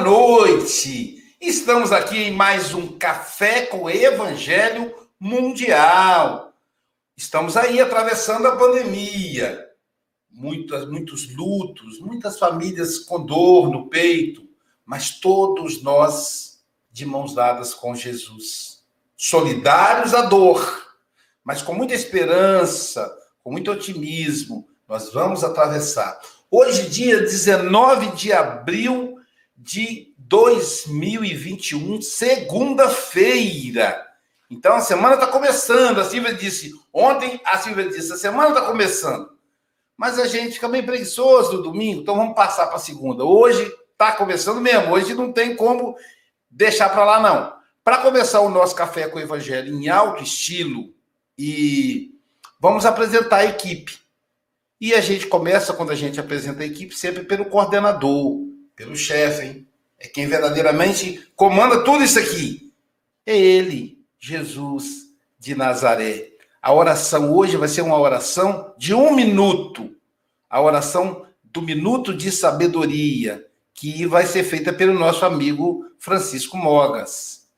noite. Estamos aqui em mais um Café com Evangelho Mundial. Estamos aí atravessando a pandemia. Muitas, muitos lutos, muitas famílias com dor no peito, mas todos nós de mãos dadas com Jesus, solidários à dor, mas com muita esperança, com muito otimismo, nós vamos atravessar. Hoje, dia 19 de abril de 2021, segunda-feira. Então, a semana está começando. A Silvia disse ontem, a Silvia disse, a semana está começando. Mas a gente fica meio preguiçoso no domingo, então vamos passar para segunda. Hoje está começando mesmo, hoje não tem como deixar para lá, não. Para começar o nosso café com o Evangelho em alto estilo, e vamos apresentar a equipe. E a gente começa, quando a gente apresenta a equipe, sempre pelo coordenador, pelo chefe, hein? É quem verdadeiramente comanda tudo isso aqui. É ele, Jesus de Nazaré. A oração hoje vai ser uma oração de um minuto. A oração do minuto de sabedoria, que vai ser feita pelo nosso amigo Francisco Mogas.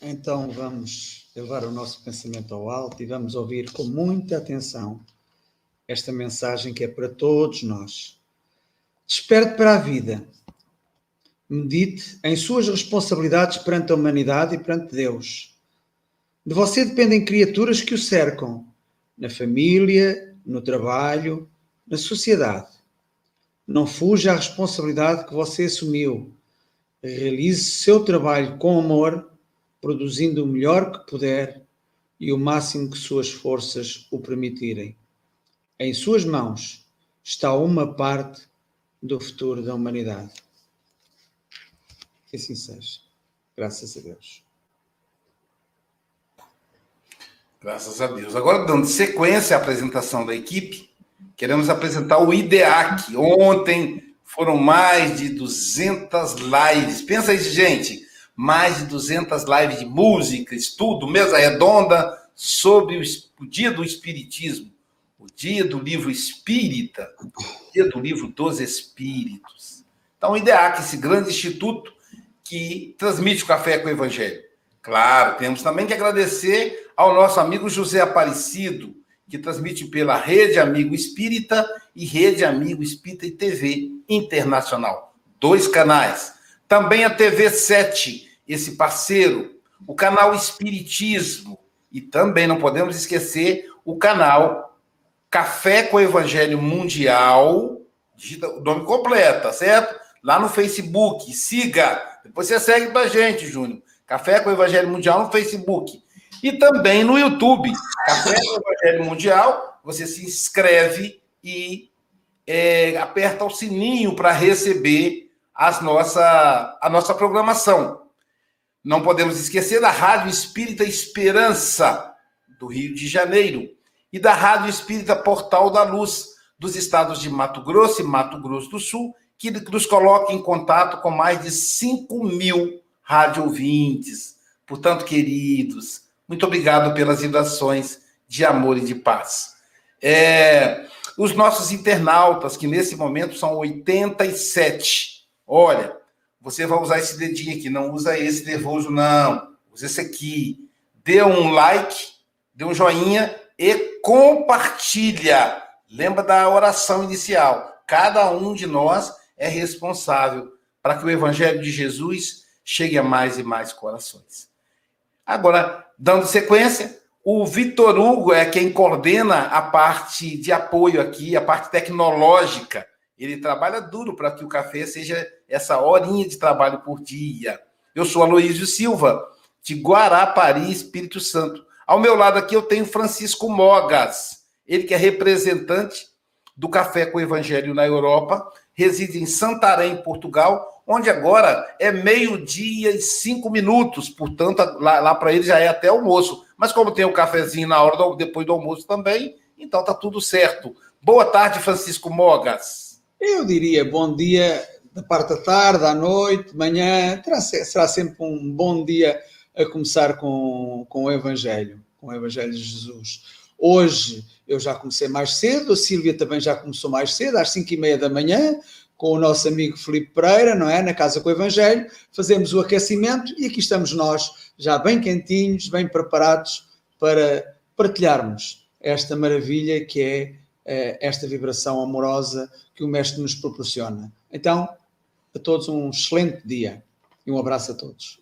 Então vamos levar o nosso pensamento ao alto e vamos ouvir com muita atenção esta mensagem que é para todos nós. Desperte para a vida. Medite em suas responsabilidades perante a humanidade e perante Deus. De você dependem criaturas que o cercam, na família, no trabalho, na sociedade. Não fuja à responsabilidade que você assumiu. Realize seu trabalho com amor produzindo o melhor que puder e o máximo que suas forças o permitirem. Em suas mãos está uma parte do futuro da humanidade. Que assim seja. Graças a Deus. Graças a Deus. Agora, dando sequência à apresentação da equipe, queremos apresentar o IDEAC. Ontem foram mais de 200 lives. Pensa isso, gente mais de 200 lives de música, estudo, mesa redonda sobre o dia do Espiritismo, o dia do livro espírita, o dia do livro dos Espíritos. Então, o IDEAC, esse grande instituto que transmite o café com o Evangelho. Claro, temos também que agradecer ao nosso amigo José Aparecido, que transmite pela Rede Amigo Espírita e Rede Amigo Espírita e TV Internacional. Dois canais. Também a TV 7, esse parceiro, o canal Espiritismo. E também não podemos esquecer o canal Café com Evangelho Mundial, digita o nome completo, tá certo? Lá no Facebook, siga. Depois você segue pra gente, Júnior. Café com Evangelho Mundial no Facebook. E também no YouTube. Café com Evangelho Mundial, você se inscreve e é, aperta o sininho para receber as nossa, a nossa programação. Não podemos esquecer da Rádio Espírita Esperança, do Rio de Janeiro, e da Rádio Espírita Portal da Luz, dos estados de Mato Grosso e Mato Grosso do Sul, que nos coloca em contato com mais de 5 mil rádio ouvintes. Portanto, queridos, muito obrigado pelas vibrações de amor e de paz. É, os nossos internautas, que nesse momento são 87. Olha, você vai usar esse dedinho aqui, não usa esse nervoso, não. Usa esse aqui. Dê um like, dê um joinha e compartilha. Lembra da oração inicial. Cada um de nós é responsável para que o Evangelho de Jesus chegue a mais e mais corações. Agora, dando sequência, o Vitor Hugo é quem coordena a parte de apoio aqui, a parte tecnológica ele trabalha duro para que o café seja essa horinha de trabalho por dia. Eu sou Aloísio Silva, de Guarapari, Espírito Santo. Ao meu lado aqui eu tenho Francisco Mogas, ele que é representante do Café com Evangelho na Europa, reside em Santarém, Portugal, onde agora é meio-dia e cinco minutos, portanto, lá, lá para ele já é até almoço. Mas como tem o um cafezinho na hora do, depois do almoço também, então tá tudo certo. Boa tarde, Francisco Mogas. Eu diria bom dia da parte da tarde, à noite, de manhã, será sempre um bom dia a começar com, com o Evangelho, com o Evangelho de Jesus. Hoje eu já comecei mais cedo, a Sílvia também já começou mais cedo, às 5 e meia da manhã, com o nosso amigo Felipe Pereira, não é? Na Casa com o Evangelho, fazemos o aquecimento e aqui estamos nós, já bem quentinhos, bem preparados para partilharmos esta maravilha que é esta vibração amorosa que o Mestre nos proporciona. Então, a todos um excelente dia e um abraço a todos.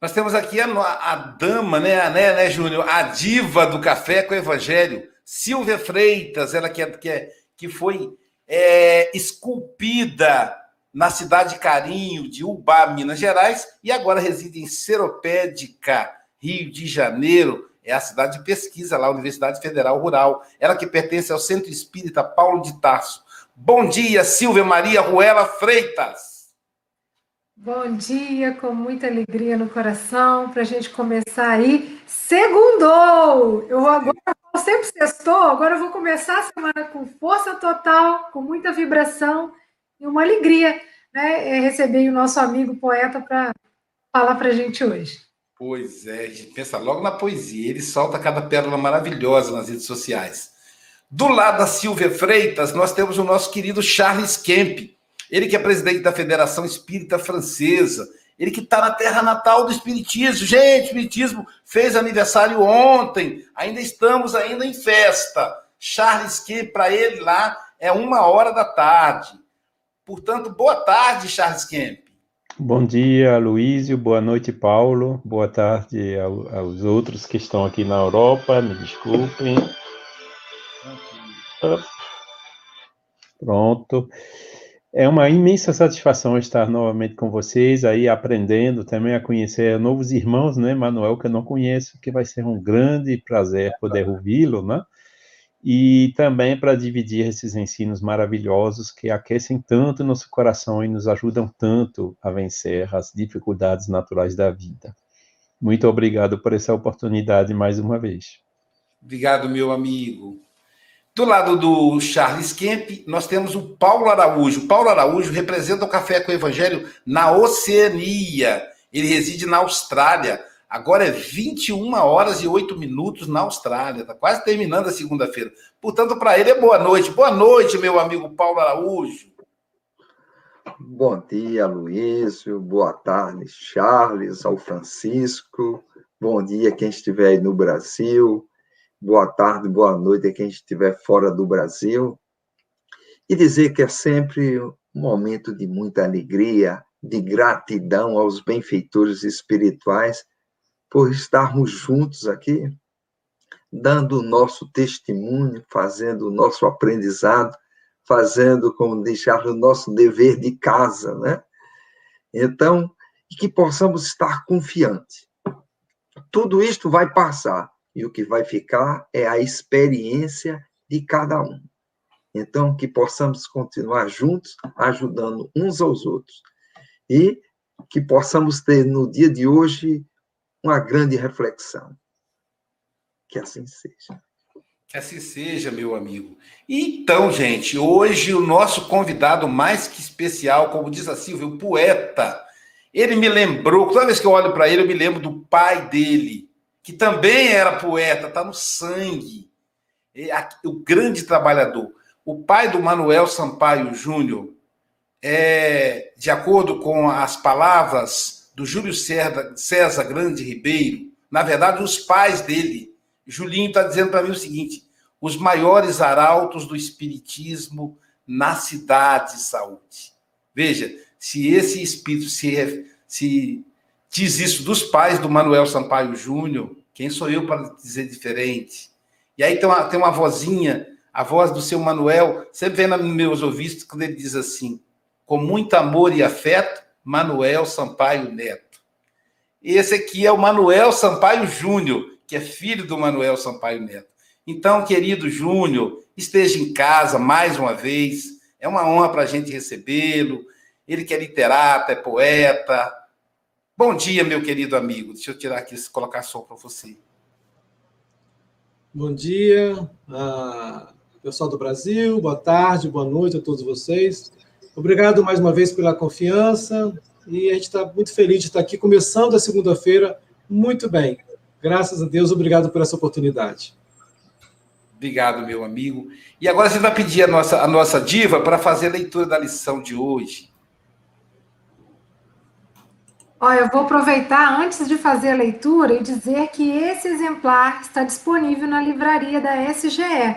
Nós temos aqui a, a dama, né, né, né, Júnior? A diva do café com o Evangelho, Silvia Freitas, ela que, é, que, é, que foi é, esculpida na cidade de Carinho, de Ubá, Minas Gerais, e agora reside em Seropédica, Rio de Janeiro. É a cidade de pesquisa lá, Universidade Federal Rural. Ela que pertence ao Centro Espírita Paulo de Tarso. Bom dia, Silvia Maria Ruela Freitas. Bom dia, com muita alegria no coração, para a gente começar aí. Segundou! Eu agora sempre sextou, agora eu vou começar a semana com força total, com muita vibração e uma alegria, né? É receber o nosso amigo poeta para falar para a gente hoje. Pois é, a gente pensa logo na poesia, ele solta cada pérola maravilhosa nas redes sociais. Do lado da Silvia Freitas, nós temos o nosso querido Charles Kemp, ele que é presidente da Federação Espírita Francesa, ele que está na terra natal do Espiritismo. Gente, o Espiritismo fez aniversário ontem, ainda estamos ainda em festa. Charles que para ele lá é uma hora da tarde. Portanto, boa tarde, Charles Kemp. Bom dia, Luísio. Boa noite, Paulo. Boa tarde aos outros que estão aqui na Europa. Me desculpem. Pronto. É uma imensa satisfação estar novamente com vocês aí, aprendendo também a conhecer novos irmãos, né, Manuel, que eu não conheço, que vai ser um grande prazer poder ouvi-lo, né? E também para dividir esses ensinos maravilhosos que aquecem tanto nosso coração e nos ajudam tanto a vencer as dificuldades naturais da vida. Muito obrigado por essa oportunidade mais uma vez. Obrigado, meu amigo. Do lado do Charles Kemp, nós temos o Paulo Araújo. Paulo Araújo representa o Café com o Evangelho na Oceania. Ele reside na Austrália. Agora é 21 horas e 8 minutos na Austrália. Está quase terminando a segunda-feira. Portanto, para ele é boa noite. Boa noite, meu amigo Paulo Araújo. Bom dia, Luísio. Boa tarde, Charles, ao Francisco. Bom dia, quem estiver aí no Brasil boa tarde, boa noite a quem estiver fora do Brasil. E dizer que é sempre um momento de muita alegria, de gratidão aos benfeitores espirituais por estarmos juntos aqui, dando o nosso testemunho, fazendo o nosso aprendizado, fazendo, como deixar o nosso dever de casa, né? Então, que possamos estar confiantes. Tudo isto vai passar e o que vai ficar é a experiência de cada um. Então, que possamos continuar juntos, ajudando uns aos outros. E que possamos ter no dia de hoje uma grande reflexão. Que assim seja. Que assim seja, meu amigo. Então, gente, hoje o nosso convidado mais que especial, como diz a Silvia, o poeta, ele me lembrou, toda vez que eu olho para ele, eu me lembro do pai dele, que também era poeta, está no sangue. O grande trabalhador. O pai do Manuel Sampaio Júnior, é, de acordo com as palavras do Júlio César Grande Ribeiro, na verdade, os pais dele, Julinho está dizendo para mim o seguinte: os maiores arautos do espiritismo na cidade de saúde. Veja, se esse espírito se, se diz isso dos pais do Manuel Sampaio Júnior, quem sou eu para dizer diferente? E aí tem uma, tem uma vozinha, a voz do seu Manuel, sempre vem nos meus ouvidos quando ele diz assim: com muito amor e afeto, Manuel Sampaio Neto. Esse aqui é o Manuel Sampaio Júnior, que é filho do Manuel Sampaio Neto. Então, querido Júnior, esteja em casa mais uma vez. É uma honra para a gente recebê-lo. Ele que é literato, é poeta, Bom dia, meu querido amigo. Deixa eu tirar aqui, colocar som para você. Bom dia, uh, pessoal do Brasil. Boa tarde, boa noite a todos vocês. Obrigado mais uma vez pela confiança. E a gente está muito feliz de estar aqui começando a segunda-feira muito bem. Graças a Deus, obrigado por essa oportunidade. Obrigado, meu amigo. E agora você vai pedir a nossa, a nossa diva para fazer a leitura da lição de hoje. Olha, eu vou aproveitar antes de fazer a leitura e dizer que esse exemplar está disponível na livraria da SGE.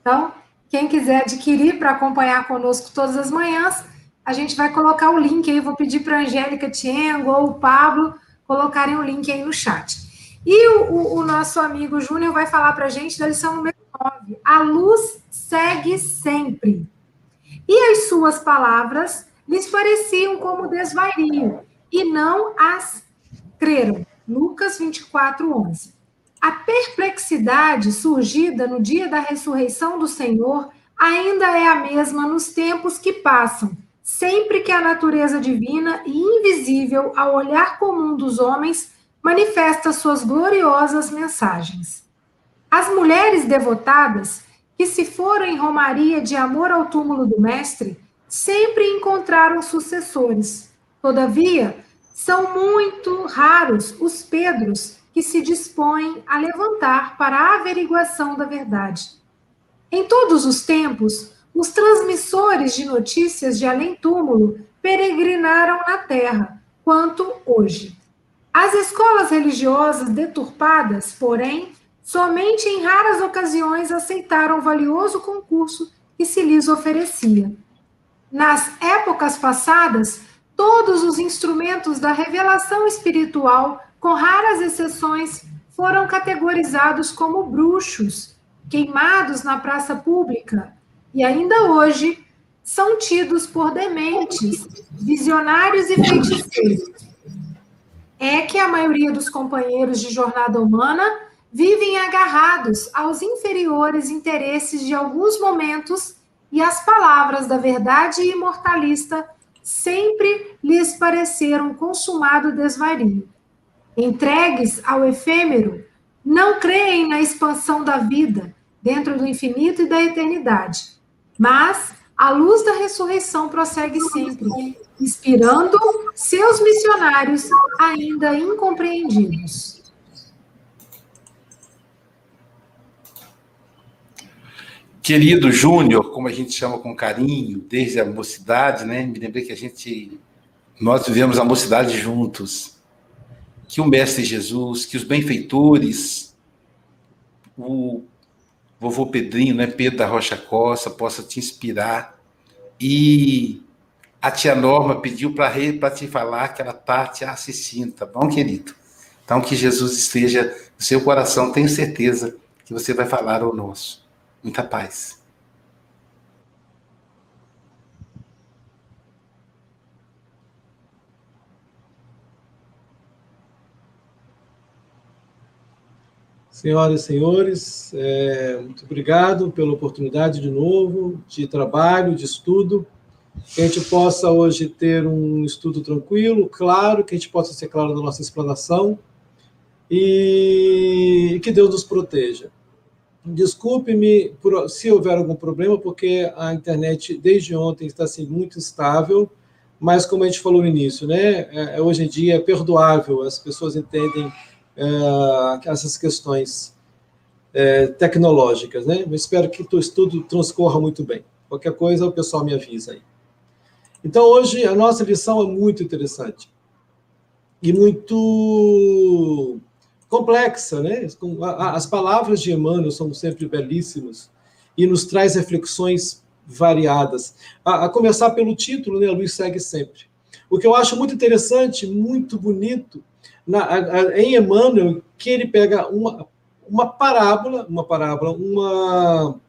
Então, quem quiser adquirir para acompanhar conosco todas as manhãs, a gente vai colocar o link aí. Vou pedir para a Angélica Tiengo ou o Pablo colocarem o link aí no chat. E o, o, nosso amigo Júnior vai falar para a gente da lição número 9. A luz segue sempre. E as suas palavras lhes pareciam como desvario, e não as creram. Lucas 24, 11. A perplexidade surgida no dia da ressurreição do Senhor ainda é a mesma nos tempos que passam, sempre que a natureza divina e invisível ao olhar comum dos homens manifesta suas gloriosas mensagens. As mulheres devotadas, que se foram em romaria de amor ao túmulo do Mestre, sempre encontraram sucessores. Todavia, são muito raros os Pedros que se dispõem a levantar para a averiguação da verdade. Em todos os tempos, os transmissores de notícias de além-túmulo peregrinaram na terra, quanto hoje. As escolas religiosas deturpadas, porém, somente em raras ocasiões aceitaram o valioso concurso que se lhes oferecia. Nas épocas passadas, todos os instrumentos da revelação espiritual, com raras exceções, foram categorizados como bruxos, queimados na praça pública, e ainda hoje são tidos por dementes, visionários e feiticeiros é que a maioria dos companheiros de jornada humana vivem agarrados aos inferiores interesses de alguns momentos e as palavras da verdade imortalista sempre lhes pareceram consumado desvario. Entregues ao efêmero, não creem na expansão da vida dentro do infinito e da eternidade, mas a luz da ressurreição prossegue sempre, inspirando seus missionários ainda incompreendidos. Querido Júnior, como a gente chama com carinho, desde a mocidade, né? Me lembrei que a gente, nós vivemos a mocidade juntos. Que o Mestre Jesus, que os benfeitores, o vovô Pedrinho, né, Pedro da Rocha Costa, possa te inspirar e a tia Norma pediu para te falar que ela está te assistindo, tá bom, querido? Então, que Jesus esteja no seu coração, tenho certeza que você vai falar ao nosso. Muita paz. Senhoras e senhores, é, muito obrigado pela oportunidade de novo de trabalho, de estudo que a gente possa hoje ter um estudo tranquilo, claro, que a gente possa ser claro na nossa explanação e que Deus nos proteja. Desculpe-me se houver algum problema, porque a internet desde ontem está assim, muito instável, mas como a gente falou no início, né, é, hoje em dia é perdoável, as pessoas entendem é, essas questões é, tecnológicas, né? Eu espero que o estudo transcorra muito bem. Qualquer coisa, o pessoal me avisa aí. Então, hoje, a nossa lição é muito interessante e muito complexa, né? As palavras de Emmanuel são sempre belíssimas e nos traz reflexões variadas. A, começar pelo título, né? A luz segue sempre. O que eu acho muito interessante, muito bonito, na, a, em Emmanuel, que ele pega uma, uma parábola, uma parábola, uma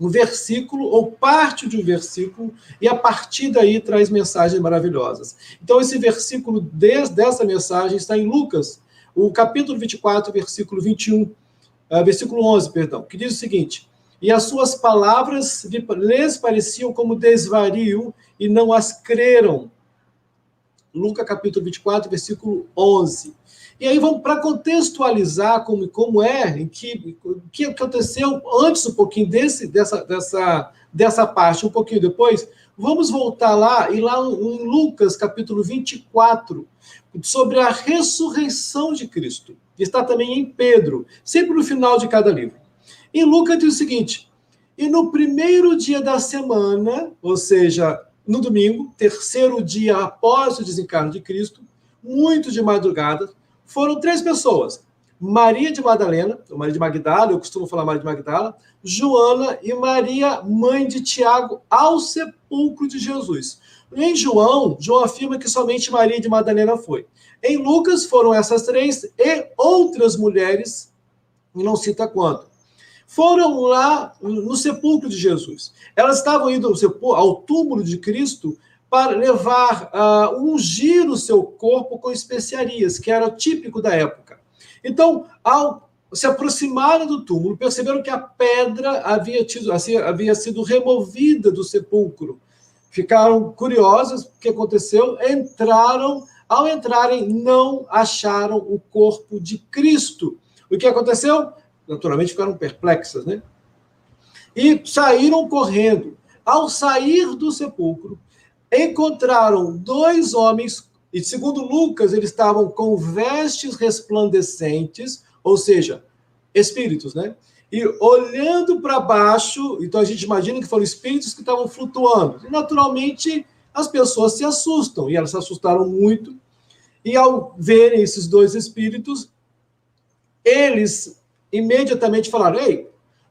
um versículo ou parte de um versículo, e a partir daí traz mensagens maravilhosas. Então, esse versículo dessa mensagem está em Lucas, o capítulo 24, versículo 21, uh, ah, versículo 11, perdão, que diz o seguinte: E as suas palavras lhes pareciam como desvario e não as creram. Lucas capítulo 24, versículo 11. E aí vamos para contextualizar como, como é, que, que aconteceu antes um pouquinho desse, dessa, dessa, dessa parte, um pouquinho depois, vamos voltar lá e lá em Lucas, capítulo 24, sobre a ressurreição de Cristo. Está também em Pedro, sempre no final de cada livro. Em Lucas diz o seguinte: E no primeiro dia da semana, ou seja, no domingo, terceiro dia após o desencarno de Cristo, muito de madrugada, foram três pessoas: Maria de Madalena, Maria de Magdala, eu costumo falar Maria de Magdala, Joana e Maria, mãe de Tiago, ao sepulcro de Jesus. Em João, João afirma que somente Maria de Madalena foi. Em Lucas foram essas três e outras mulheres, e não cita quanto. Foram lá no sepulcro de Jesus. Elas estavam indo ao túmulo de Cristo para levar, uh, ungir o seu corpo com especiarias, que era típico da época. Então, ao se aproximaram do túmulo, perceberam que a pedra havia, tido, assim, havia sido removida do sepulcro. Ficaram curiosos o que aconteceu, entraram. Ao entrarem, não acharam o corpo de Cristo. O que aconteceu? Naturalmente ficaram perplexas, né? E saíram correndo. Ao sair do sepulcro, encontraram dois homens, e segundo Lucas, eles estavam com vestes resplandecentes, ou seja, espíritos, né? E olhando para baixo, então a gente imagina que foram espíritos que estavam flutuando. E naturalmente as pessoas se assustam, e elas se assustaram muito. E ao verem esses dois espíritos, eles imediatamente falaram: Ei,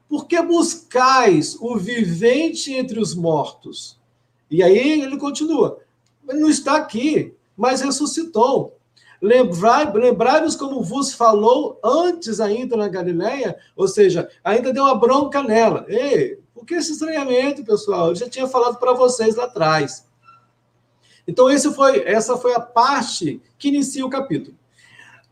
por que buscais o vivente entre os mortos? E aí ele continua: Ele não está aqui, mas ressuscitou. Lembrai-vos como vos falou antes ainda na Galileia, ou seja, ainda deu uma bronca nela. Ei, por que esse estranhamento, pessoal? Eu já tinha falado para vocês lá atrás. Então, esse foi, essa foi a parte que inicia o capítulo.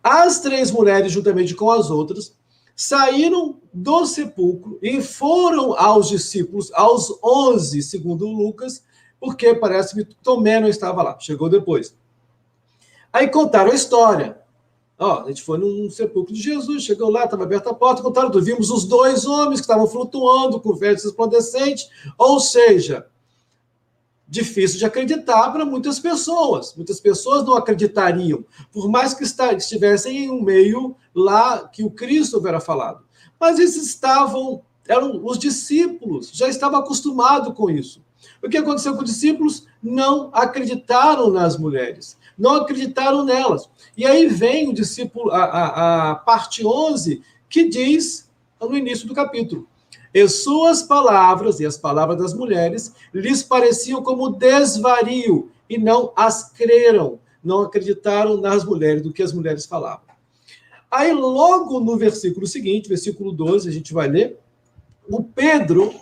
As três mulheres, juntamente com as outras, saíram do sepulcro e foram aos discípulos, aos onze, segundo Lucas, porque parece que Tomé não estava lá, chegou depois. Aí contaram a história. Ó, a gente foi num sepulcro de Jesus, chegou lá, estava aberta a porta, contaram, vimos os dois homens que estavam flutuando com vestes resplandecentes, ou seja, difícil de acreditar para muitas pessoas. Muitas pessoas não acreditariam, por mais que estivessem em um meio lá que o Cristo houvera falado. Mas eles estavam, eram os discípulos, já estavam acostumados com isso. O que aconteceu com os discípulos? Não acreditaram nas mulheres não acreditaram nelas. E aí vem o discípulo, a, a, a parte 11, que diz no início do capítulo: E suas palavras, e as palavras das mulheres, lhes pareciam como desvario, e não as creram, não acreditaram nas mulheres, do que as mulheres falavam. Aí, logo no versículo seguinte, versículo 12, a gente vai ler, o Pedro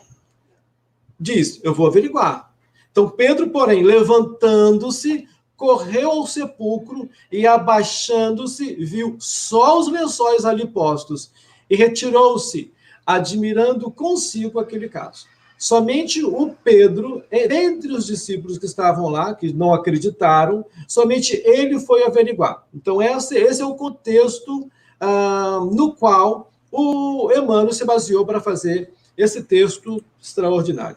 diz: Eu vou averiguar. Então, Pedro, porém, levantando-se, correu ao sepulcro e, abaixando-se, viu só os lençóis ali postos e retirou-se, admirando consigo aquele caso. Somente o Pedro, entre os discípulos que estavam lá, que não acreditaram, somente ele foi averiguar. Então, esse, esse é o contexto ah, no qual o Emmanuel se baseou para fazer esse texto extraordinário.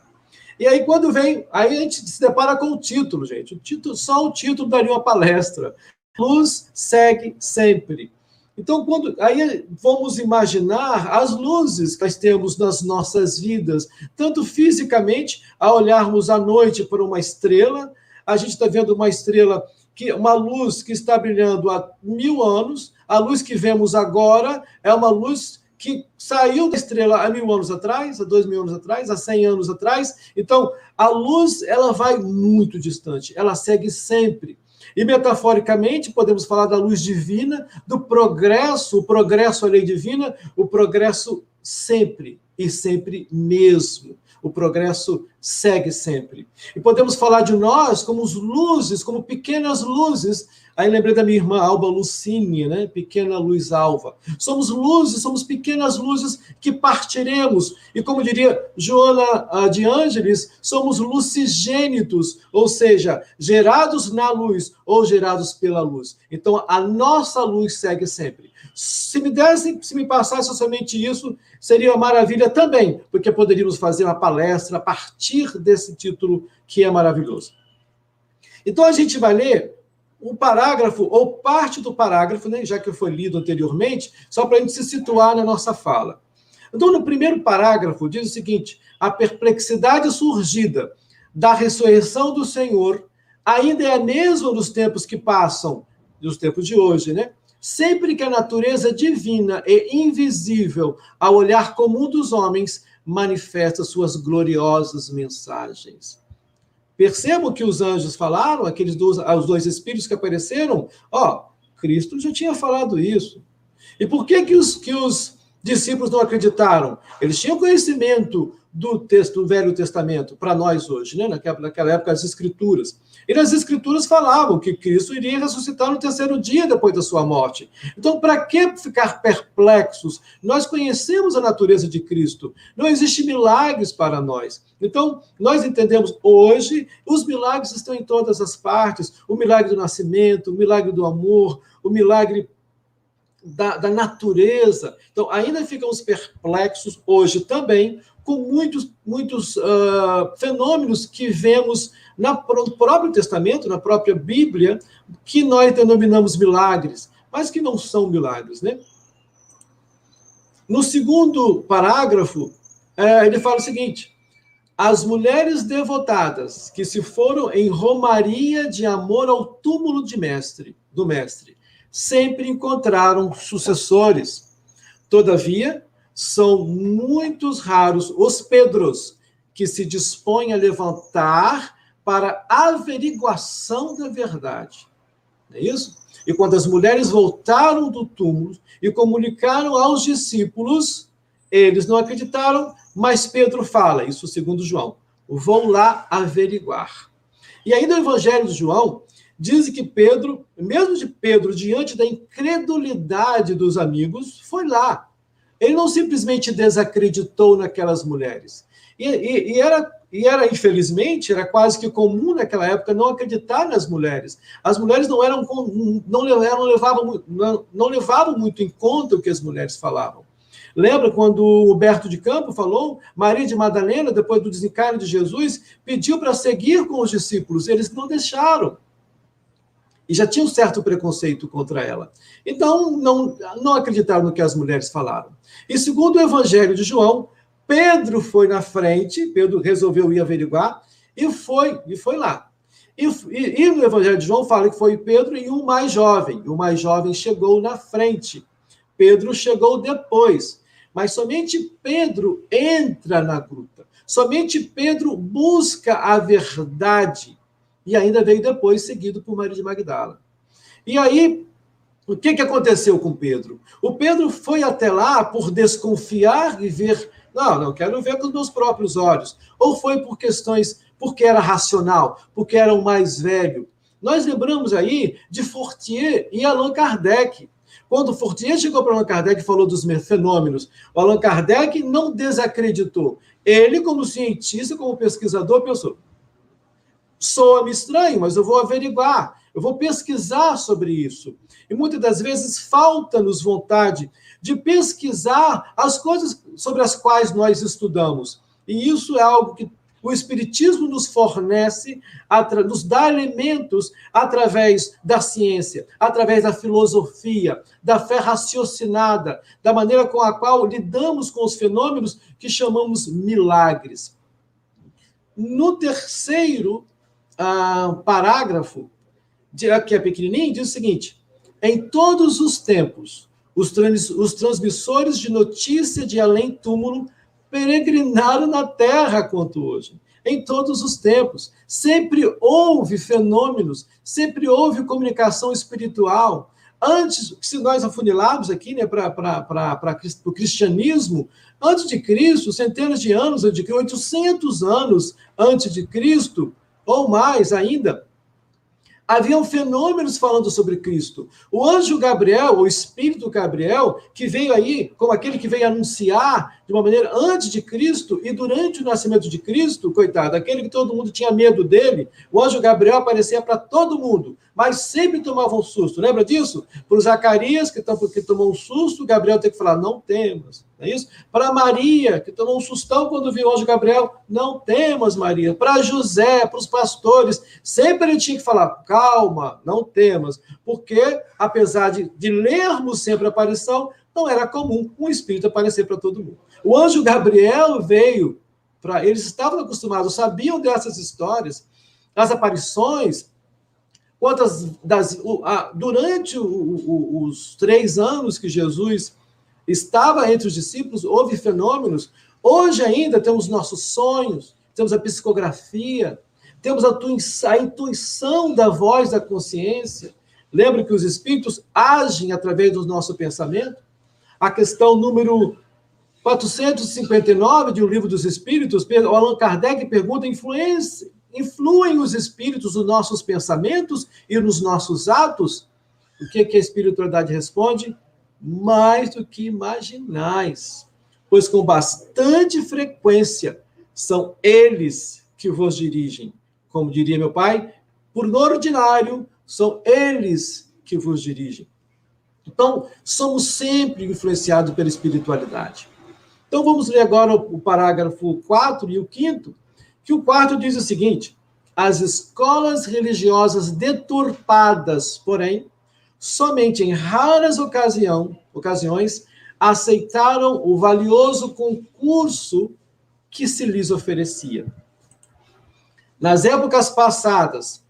E aí, quando vem, aí a gente se depara com o título, gente. O título, só o título daria uma palestra. Luz segue sempre. Então, quando aí vamos imaginar as luzes que nós temos nas nossas vidas, tanto fisicamente, a olharmos à noite para uma estrela, a gente está vendo uma estrela que uma luz que está brilhando há mil anos, a luz que vemos agora é uma luz que saiu da estrela há mil anos atrás, há dois mil anos atrás, há cem anos atrás. Então, a luz ela vai muito distante, ela segue sempre. E metaforicamente, podemos falar da luz divina, do progresso, o progresso à lei divina, o progresso sempre e sempre mesmo. O progresso segue sempre. E podemos falar de nós como luzes, como pequenas luzes Aí lembrei da minha irmã Alba Lucine, né? Pequena luz alva. Somos luzes, somos pequenas luzes que partiremos. E como diria Joana ah, de Ângeles, somos lucigênitos, ou seja, gerados na luz ou gerados pela luz. Então a nossa luz segue sempre. Se me se me passasse somente isso, seria uma maravilha também, porque poderíamos fazer uma palestra partir partir desse título que é maravilhoso. Então a gente vai ler um parágrafo, ou parte do parágrafo, né, já que foi lido anteriormente, só para a gente se situar na nossa fala. Então, no primeiro parágrafo, diz o seguinte: a perplexidade surgida da ressurreição do Senhor ainda é a mesma nos tempos que passam, nos tempos de hoje, né? Sempre que a natureza divina e invisível, ao olhar comum dos homens, manifesta suas gloriosas mensagens. Percebam que os anjos falaram, aqueles dois, os dois espíritos que apareceram, ó, Cristo já tinha falado isso. E por que que os, que os discípulos não acreditaram? Eles tinham conhecimento do texto do Velho Testamento para nós hoje, né? naquela, naquela época, as Escrituras. E nas Escrituras falavam que Cristo iria ressuscitar no terceiro dia depois da sua morte. Então, para que ficar perplexos? Nós conhecemos a natureza de Cristo. Não existe milagres para nós. Então, nós entendemos hoje, os milagres estão em todas as partes: o milagre do nascimento, o milagre do amor, o milagre da, da, natureza. Então, ainda ficamos perplexos hoje também com muitos, muitos uh, fenômenos que vemos na, no próprio Testamento, na própria Bíblia, que nós denominamos milagres, mas que não são milagres, né? No segundo parágrafo, é, ele fala o seguinte: as mulheres devotadas que se foram em romaria de amor ao túmulo de mestre, do mestre, sempre encontraram sucessores. Todavia, são muitos raros os Pedros que se dispõem a levantar para averiguação da verdade. Não é isso? E quando as mulheres voltaram do túmulo e comunicaram aos discípulos, eles não acreditaram, mas Pedro fala, isso segundo João, vão lá averiguar. E ainda o Evangelho de João diz que Pedro, mesmo de Pedro, diante da incredulidade dos amigos, foi lá ele não simplesmente desacreditou naquelas mulheres. E, e, e, era, e era, infelizmente, era quase que comum naquela época não acreditar nas mulheres. As mulheres não eram não, não, levavam, não, não levavam muito em conta o que as mulheres falavam. Lembra quando o Huberto de Campo falou? Maria de Madalena, depois do desencarne de Jesus, pediu para seguir com os discípulos. Eles não deixaram e já tinha um certo preconceito contra ela. Então, não, não acreditaram no que as mulheres falaram. E segundo o Evangelho de João, Pedro foi na frente, Pedro resolveu ir averiguar, e foi, e foi lá. E, e, e no Evangelho de João fala que foi Pedro e um mais jovem. O mais jovem chegou na frente. Pedro chegou depois. Mas somente Pedro entra na gruta. Somente Pedro busca a verdade e ainda veio depois seguido por Maria de Magdala. E aí, o que, que aconteceu com Pedro? O Pedro foi até lá por desconfiar e ver, não, não quero ver com os meus próprios olhos. Ou foi por questões, porque era racional, porque era o mais velho. Nós lembramos aí de Fortier e Allan Kardec. Quando Fortier chegou para Allan Kardec e falou dos fenômenos, o Allan Kardec não desacreditou. Ele, como cientista, como pesquisador, pensou: soa-me estranho, mas eu vou averiguar, eu vou pesquisar sobre isso. E muitas das vezes falta-nos vontade de pesquisar as coisas sobre as quais nós estudamos. E isso é algo que o Espiritismo nos fornece, nos dá elementos através da ciência, através da filosofia, da fé raciocinada, da maneira com a qual lidamos com os fenômenos que chamamos milagres. No terceiro ah, parágrafo, que é pequenininho, diz o seguinte: em todos os tempos, os, trans, os transmissores de notícia de além-túmulo peregrinaram na Terra quanto hoje. Em todos os tempos. Sempre houve fenômenos, sempre houve comunicação espiritual. Antes, se nós afunilarmos aqui né, para o cristianismo, antes de Cristo, centenas de anos, eu digo 800 anos antes de Cristo, ou mais ainda, haviam fenômenos falando sobre Cristo. O anjo Gabriel, o espírito Gabriel, que veio aí como aquele que veio anunciar de uma maneira antes de Cristo e durante o nascimento de Cristo, coitado, aquele que todo mundo tinha medo dele, o anjo Gabriel aparecia para todo mundo, mas sempre tomava um susto. Lembra disso? Para o Zacarias, que, que tomou um susto, Gabriel tem que falar: não temas. É isso? Para Maria, que tomou um sustão quando viu o anjo Gabriel, não temas, Maria. Para José, para os pastores, sempre ele tinha que falar: calma, não temas. Porque, apesar de, de lermos sempre a aparição, não era comum um espírito aparecer para todo mundo. O anjo Gabriel veio para. Eles estavam acostumados, sabiam dessas histórias, as aparições. Quantas das, durante o, o, os três anos que Jesus estava entre os discípulos, houve fenômenos. Hoje ainda temos nossos sonhos, temos a psicografia, temos a, a intuição da voz da consciência. Lembre que os espíritos agem através do nosso pensamento. A questão número 459 de O Livro dos Espíritos, Allan Kardec pergunta: influem os espíritos nos nossos pensamentos e nos nossos atos? O que, que a espiritualidade responde? Mais do que imaginais, pois com bastante frequência são eles que vos dirigem. Como diria meu pai, por ordinário, são eles que vos dirigem. Então, somos sempre influenciados pela espiritualidade. Então, vamos ler agora o parágrafo 4 e o 5, que o quarto diz o seguinte: as escolas religiosas deturpadas, porém, somente em raras ocasião, ocasiões, aceitaram o valioso concurso que se lhes oferecia. Nas épocas passadas,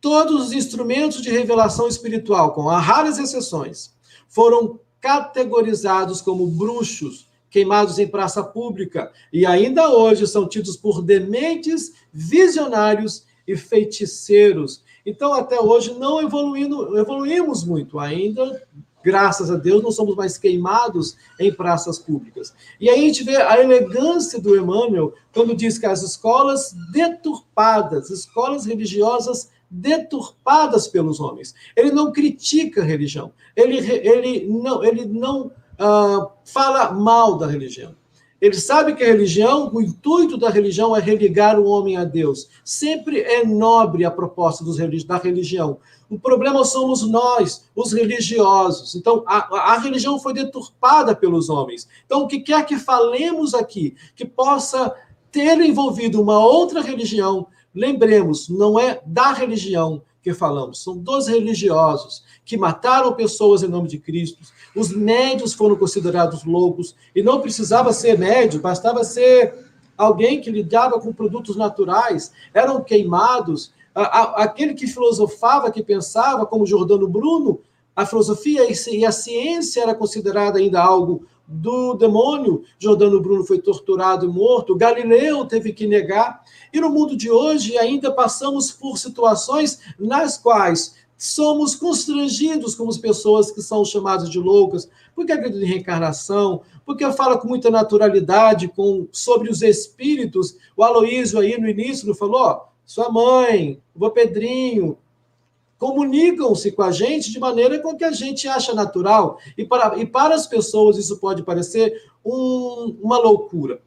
todos os instrumentos de revelação espiritual, com raras exceções, foram categorizados como bruxos, queimados em praça pública, e ainda hoje são tidos por dementes, visionários e feiticeiros. Então, até hoje, não evoluindo, evoluímos muito ainda, graças a Deus, não somos mais queimados em praças públicas. E aí a gente vê a elegância do Emmanuel quando diz que as escolas deturpadas, escolas religiosas deturpadas pelos homens. Ele não critica a religião, ele, ele não, ele não uh, fala mal da religião. Ele sabe que a religião, o intuito da religião é religar o homem a Deus. Sempre é nobre a proposta dos, da religião. O problema somos nós, os religiosos. Então, a, a religião foi deturpada pelos homens. Então, o que quer que falemos aqui, que possa ter envolvido uma outra religião, Lembremos, não é da religião que falamos, são dos religiosos que mataram pessoas em nome de Cristo. Os médios foram considerados loucos e não precisava ser médio, bastava ser alguém que lidava com produtos naturais, eram queimados. Aquele que filosofava, que pensava, como Jordano Bruno, a filosofia e a ciência era considerada ainda algo do demônio. Jordano Bruno foi torturado e morto. Galileu teve que negar. E no mundo de hoje ainda passamos por situações nas quais somos constrangidos como as pessoas que são chamadas de loucas, porque acreditam em reencarnação, porque fala com muita naturalidade com, sobre os espíritos. O Aloísio aí no início não falou, ó, sua mãe, o Pedrinho, comunicam-se com a gente de maneira com que a gente acha natural. E para, e para as pessoas isso pode parecer um, uma loucura.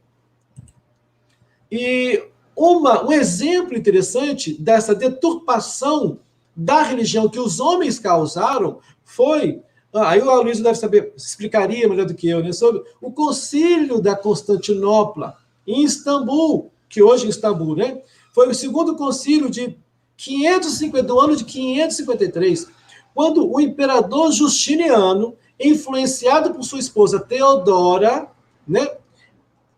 E uma, um exemplo interessante dessa deturpação da religião que os homens causaram foi. Ah, aí o Aloysio deve saber, explicaria melhor do que eu, né, sobre o concílio da Constantinopla, em Istambul, que hoje é Istambul, né? Foi o segundo concílio de 550, do ano de 553, quando o imperador Justiniano, influenciado por sua esposa Teodora, né,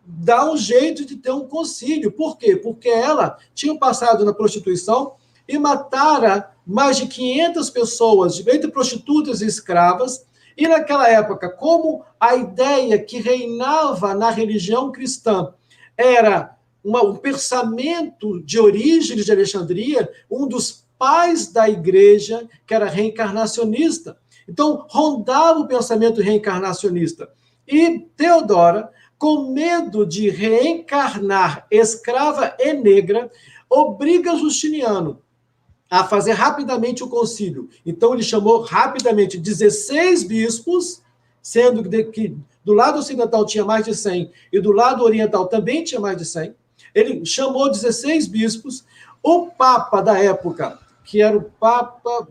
dá um jeito de ter um concílio. Por quê? Porque ela tinha passado na prostituição e matara mais de 500 pessoas, entre prostitutas e escravas. E naquela época, como a ideia que reinava na religião cristã era uma, um pensamento de origem de Alexandria, um dos pais da igreja, que era reencarnacionista. Então, rondava o pensamento reencarnacionista. E Teodora, com medo de reencarnar escrava e negra, obriga Justiniano a fazer rapidamente o concílio. Então, ele chamou rapidamente 16 bispos, sendo que do lado ocidental tinha mais de 100 e do lado oriental também tinha mais de 100. Ele chamou 16 bispos. O Papa da época, que era o Papa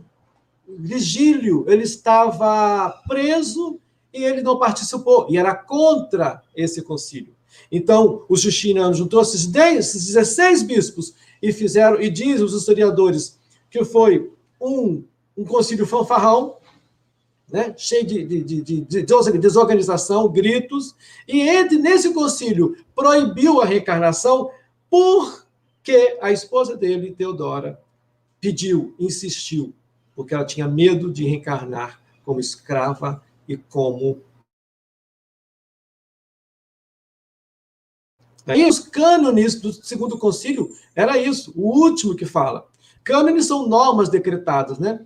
Vigílio, ele estava preso e ele não participou, e era contra esse concílio. Então, o Justiniano juntou esses, 10, esses 16 bispos e fizeram, e dizem os historiadores, que foi um, um concílio fanfarrão, né, cheio de, de, de, de, desorganização, gritos, e ele, nesse concílio, proibiu a reencarnação porque a esposa dele, Teodora, pediu, insistiu, porque ela tinha medo de reencarnar como escrava e como. E os cânones do segundo concílio era isso, o último que fala. Cânones são normas decretadas, né?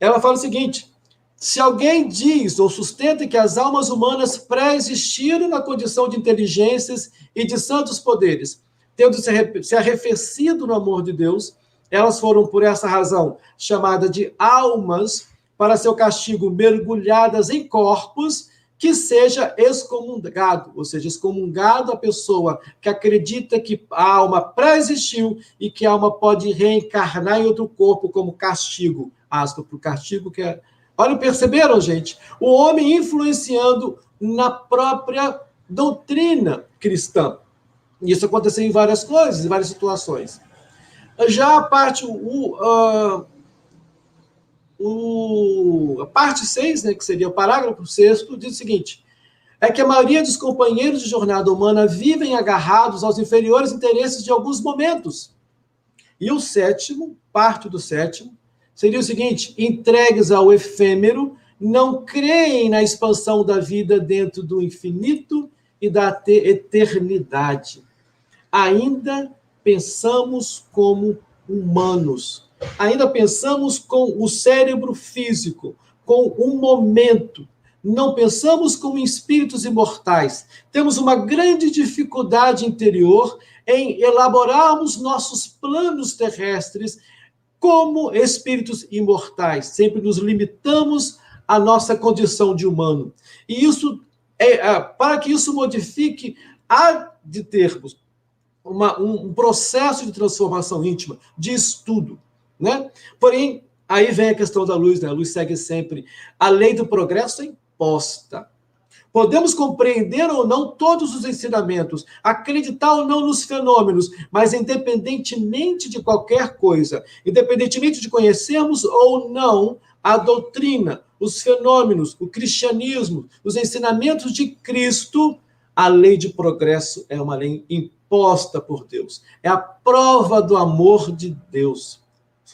Ela fala o seguinte: se alguém diz ou sustenta que as almas humanas pré-existiram na condição de inteligências e de santos poderes, tendo se arrefecido no amor de Deus, elas foram, por essa razão, chamadas de almas para seu castigo mergulhadas em corpos que seja excomungado, ou seja, excomungado a pessoa que acredita que a alma pré-existiu e que a alma pode reencarnar em outro corpo como castigo, aspa para o castigo que é. Olha, perceberam, gente? O homem influenciando na própria doutrina cristã. Isso aconteceu em várias coisas, em várias situações. Já a parte, o, uh, o, a parte 6, né, que seria o parágrafo 6, diz o seguinte: é que a maioria dos companheiros de jornada humana vivem agarrados aos inferiores interesses de alguns momentos. E o sétimo, parte do sétimo, seria o seguinte: entregues ao efêmero, não creem na expansão da vida dentro do infinito e da eternidade. Ainda pensamos como humanos. Ainda pensamos com o cérebro físico, com um momento. Não pensamos como espíritos imortais. Temos uma grande dificuldade interior em elaborarmos nossos planos terrestres como espíritos imortais. Sempre nos limitamos à nossa condição de humano. E isso é, é para que isso modifique, há de termos uma, um, um processo de transformação íntima, de estudo. Né? Porém, aí vem a questão da luz, né? a luz segue sempre. A lei do progresso é imposta. Podemos compreender ou não todos os ensinamentos, acreditar ou não nos fenômenos, mas independentemente de qualquer coisa, independentemente de conhecermos ou não a doutrina, os fenômenos, o cristianismo, os ensinamentos de Cristo, a lei de progresso é uma lei imposta imposta por Deus. É a prova do amor de Deus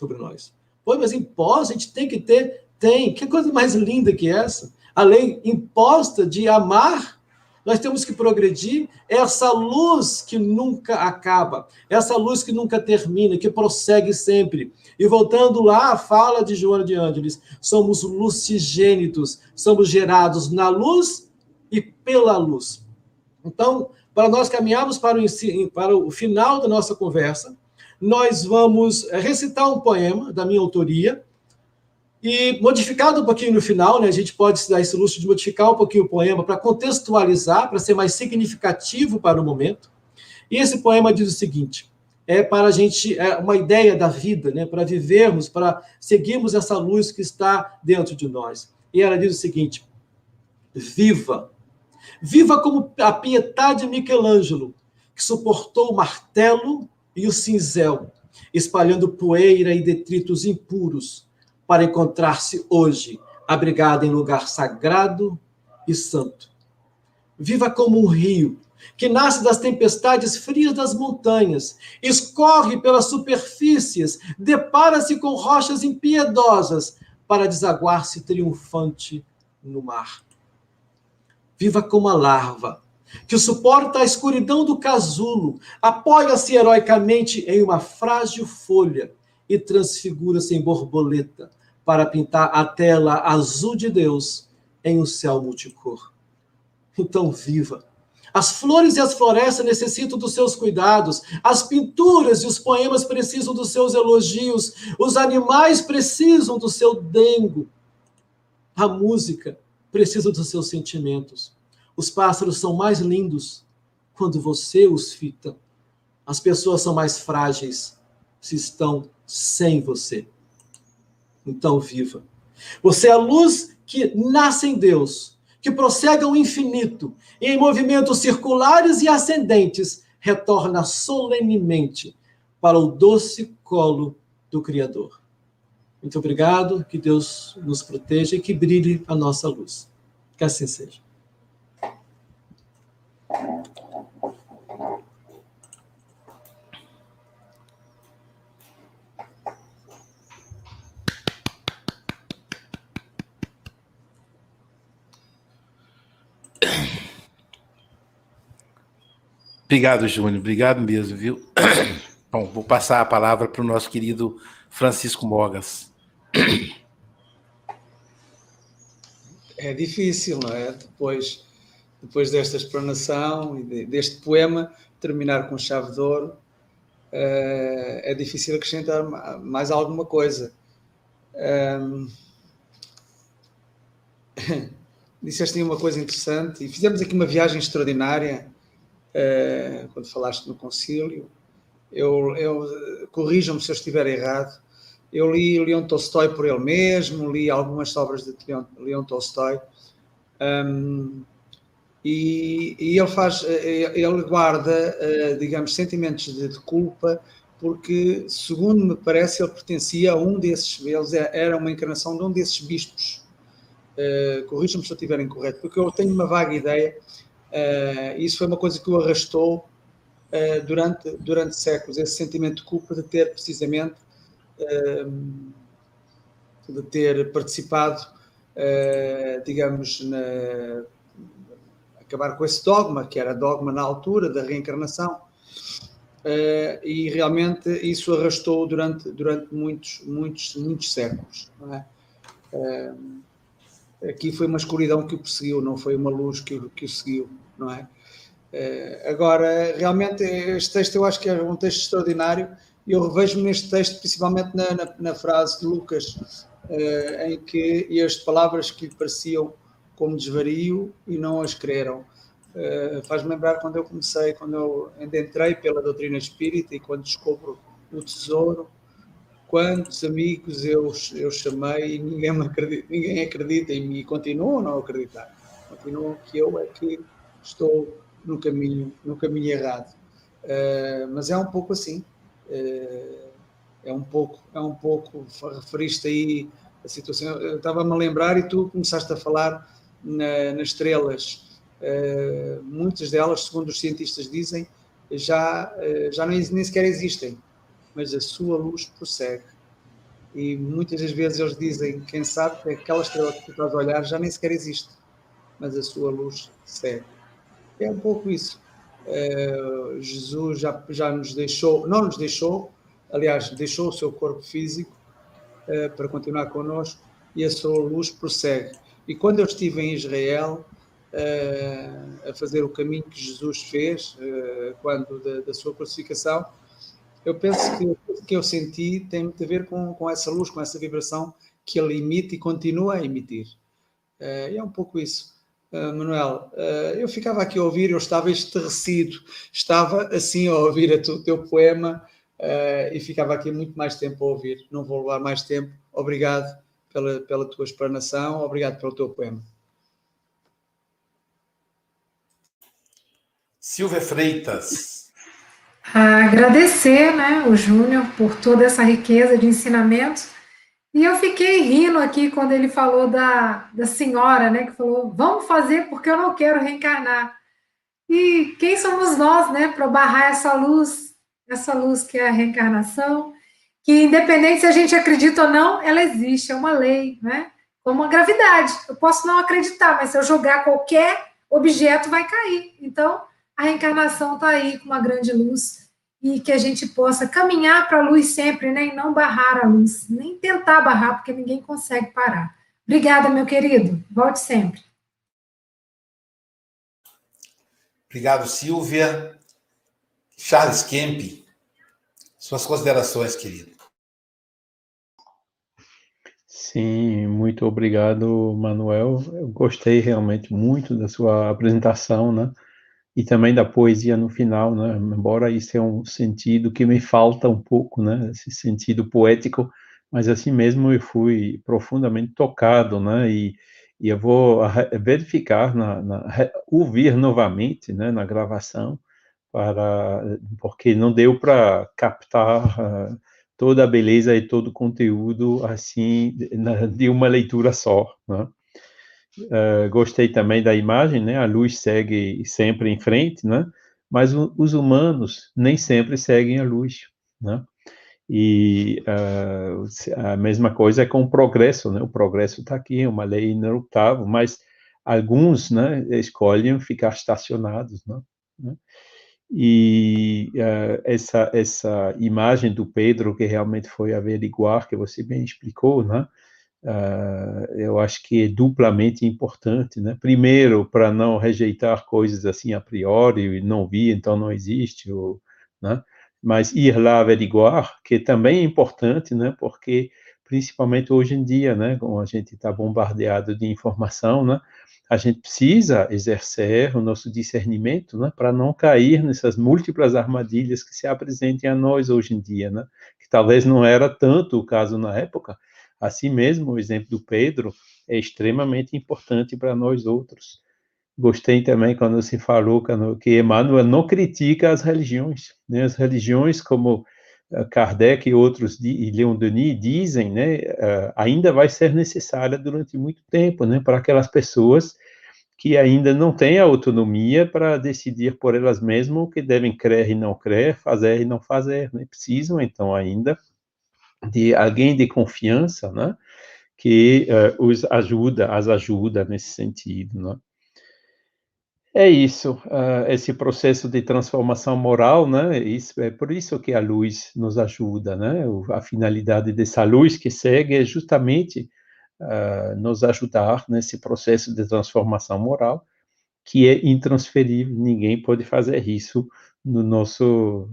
sobre nós. Pô, mas imposta a gente tem que ter? Tem. Que coisa mais linda que essa? A lei imposta de amar. Nós temos que progredir. Essa luz que nunca acaba, essa luz que nunca termina, que prossegue sempre. E voltando lá, a fala de Joana de Ângeles: somos lucigênitos, somos gerados na luz e pela luz. Então, para nós caminharmos para o, para o final da nossa conversa, nós vamos eh, recitar um poema da minha autoria, e modificado um pouquinho no final, né? A gente pode se dar esse luxo de modificar um pouquinho o poema para contextualizar, para ser mais significativo para o momento. E esse poema diz o seguinte: é para a gente, é uma ideia da vida, né? Para vivermos, para seguirmos essa luz que está dentro de nós. E ela diz o seguinte: viva Viva como a piedade de Michelangelo, que suportou o martelo e o cinzel, espalhando poeira e detritos impuros, para encontrar-se hoje abrigada em lugar sagrado e santo. Viva como um rio que nasce das tempestades frias das montanhas, escorre pelas superfícies, depara-se com rochas impiedosas para desaguar-se triunfante no mar viva como a larva, que suporta a escuridão do casulo, apoia-se heroicamente em uma frágil folha e transfigura-se em borboleta para pintar a tela azul de Deus em um céu multicor. Então, viva! As flores e as florestas necessitam dos seus cuidados, as pinturas e os poemas precisam dos seus elogios, os animais precisam do seu dengo, a música precisa dos seus sentimentos. Os pássaros são mais lindos quando você os fita. As pessoas são mais frágeis se estão sem você. Então, viva. Você é a luz que nasce em Deus, que prossegue ao infinito, e em movimentos circulares e ascendentes, retorna solenemente para o doce colo do Criador. Muito obrigado, que Deus nos proteja e que brilhe a nossa luz. Que assim seja. Obrigado, Júnior. Obrigado mesmo, viu? Bom, vou passar a palavra para o nosso querido Francisco Mogas. É difícil, não é? Depois, depois desta explanação e deste poema, terminar com chave de ouro, é difícil acrescentar mais alguma coisa. Um, disseste uma coisa interessante e fizemos aqui uma viagem extraordinária uh, quando falaste no concílio. Eu, eu corrijam-me se eu estiver errado. Eu li Leon Tolstói por ele mesmo, li algumas obras de Leon, Leon Tolstói. Um, e, e, ele faz, eh, ele guarda, uh, digamos, sentimentos de, de, culpa, porque, segundo me parece, ele pertencia a um desses, eles era uma encarnação de um desses bispos. Uh, Corrijam-me se eu estiver incorreto, porque eu tenho uma vaga ideia Uh, isso foi uma coisa que o arrastou uh, durante, durante séculos, esse sentimento de culpa de ter precisamente uh, de ter participado, digamos, na, acabar com esse dogma, que era dogma na altura da reencarnação. e realmente isso arrastou durante, durante muitos, muitos, muitos séculos. É? aqui foi uma escuridão que o perseguiu, não foi uma luz que, que o seguiu, não é? Uh, agora, realmente, este texto eu acho que é um texto extraordinário e eu revejo-me neste texto, principalmente na, na, na frase de Lucas, uh, em que as palavras que lhe pareciam como desvario e não as creram. Uh, Faz-me lembrar quando eu comecei, quando eu entrei pela doutrina espírita e quando descubro o tesouro, quantos amigos eu, eu chamei e ninguém, acredita, ninguém acredita em mim e continuam a não acreditar. Continuam que eu é que estou no caminho, no caminho errado. Uh, mas é um pouco assim. Uh, é um pouco, é um pouco, referiste aí a situação. Eu estava-me a lembrar e tu começaste a falar na, nas estrelas. Uh, muitas delas, segundo os cientistas dizem, já, já nem, nem sequer existem mas a sua luz prossegue. E muitas das vezes eles dizem, quem sabe que aquela estrela que tu estás a olhar já nem sequer existe, mas a sua luz segue. É um pouco isso. Uh, Jesus já, já nos deixou, não nos deixou, aliás, deixou o seu corpo físico uh, para continuar connosco e a sua luz prossegue. E quando eu estive em Israel, uh, a fazer o caminho que Jesus fez, quando da, da sua crucificação, eu penso que o que eu senti tem muito a ver com, com essa luz, com essa vibração que ele emite e continua a emitir. Uh, é um pouco isso. Uh, Manuel, uh, eu ficava aqui a ouvir, eu estava estarrecido, estava assim a ouvir o teu poema e ficava aqui muito mais tempo a ouvir. Não vou levar mais tempo. Obrigado pela, pela tua explanação, obrigado pelo teu poema. Silvia Freitas agradecer né, o Júnior por toda essa riqueza de ensinamentos. E eu fiquei rindo aqui quando ele falou da, da senhora, né, que falou: vamos fazer porque eu não quero reencarnar. E quem somos nós, né, para barrar essa luz, essa luz que é a reencarnação, que independente se a gente acredita ou não, ela existe, é uma lei, né? Como a gravidade. Eu posso não acreditar, mas se eu jogar qualquer objeto, vai cair. Então, a reencarnação está aí com uma grande luz e que a gente possa caminhar para a luz sempre, né? E não barrar a luz, nem tentar barrar, porque ninguém consegue parar. Obrigada, meu querido. Volte sempre. Obrigado, Silvia. Charles Kemp, suas considerações, querido. Sim, muito obrigado, Manuel. Eu gostei realmente muito da sua apresentação, né? E também da poesia no final, né? Embora isso é um sentido que me falta um pouco, né? Esse sentido poético, mas assim mesmo eu fui profundamente tocado, né? E, e eu vou verificar, na, na, ouvir novamente, né? Na gravação, para porque não deu para captar uh, toda a beleza e todo o conteúdo assim de uma leitura só, né? uh, gostei também da imagem, né? A luz segue sempre em frente, né? Mas o, os humanos nem sempre seguem a luz, né? E uh, a mesma coisa é com o progresso, né? O progresso está aqui, é uma lei inerutável, mas alguns, né, escolhem ficar estacionados, né? E uh, essa, essa imagem do Pedro, que realmente foi averiguar, que você bem explicou, né? Uh, eu acho que é duplamente importante, né? Primeiro, para não rejeitar coisas assim a priori, não vi, então não existe, ou, né? Mas ir lá averiguar, que também é importante, né? Porque principalmente hoje em dia, né? Como a gente está bombardeado de informação, né? A gente precisa exercer o nosso discernimento, né, para não cair nessas múltiplas armadilhas que se apresentem a nós hoje em dia, né, que talvez não era tanto o caso na época. Assim mesmo, o exemplo do Pedro é extremamente importante para nós outros. Gostei também quando se falou que Emmanuel não critica as religiões, né, as religiões como eh, Kardec e outros e Leon Denis dizem, né, uh, ainda vai ser necessária durante muito tempo, né, para aquelas pessoas que ainda não têm autonomia para decidir por elas mesmas o que devem crer e não crer, fazer e não fazer, né, precisam então ainda de alguém de confiança, né, que uh, os ajuda, as ajuda nesse sentido, né. É isso, uh, esse processo de transformação moral, né? Isso, é por isso que a luz nos ajuda, né? A finalidade dessa luz que segue é justamente uh, nos ajudar nesse processo de transformação moral, que é intransferível. Ninguém pode fazer isso no nosso,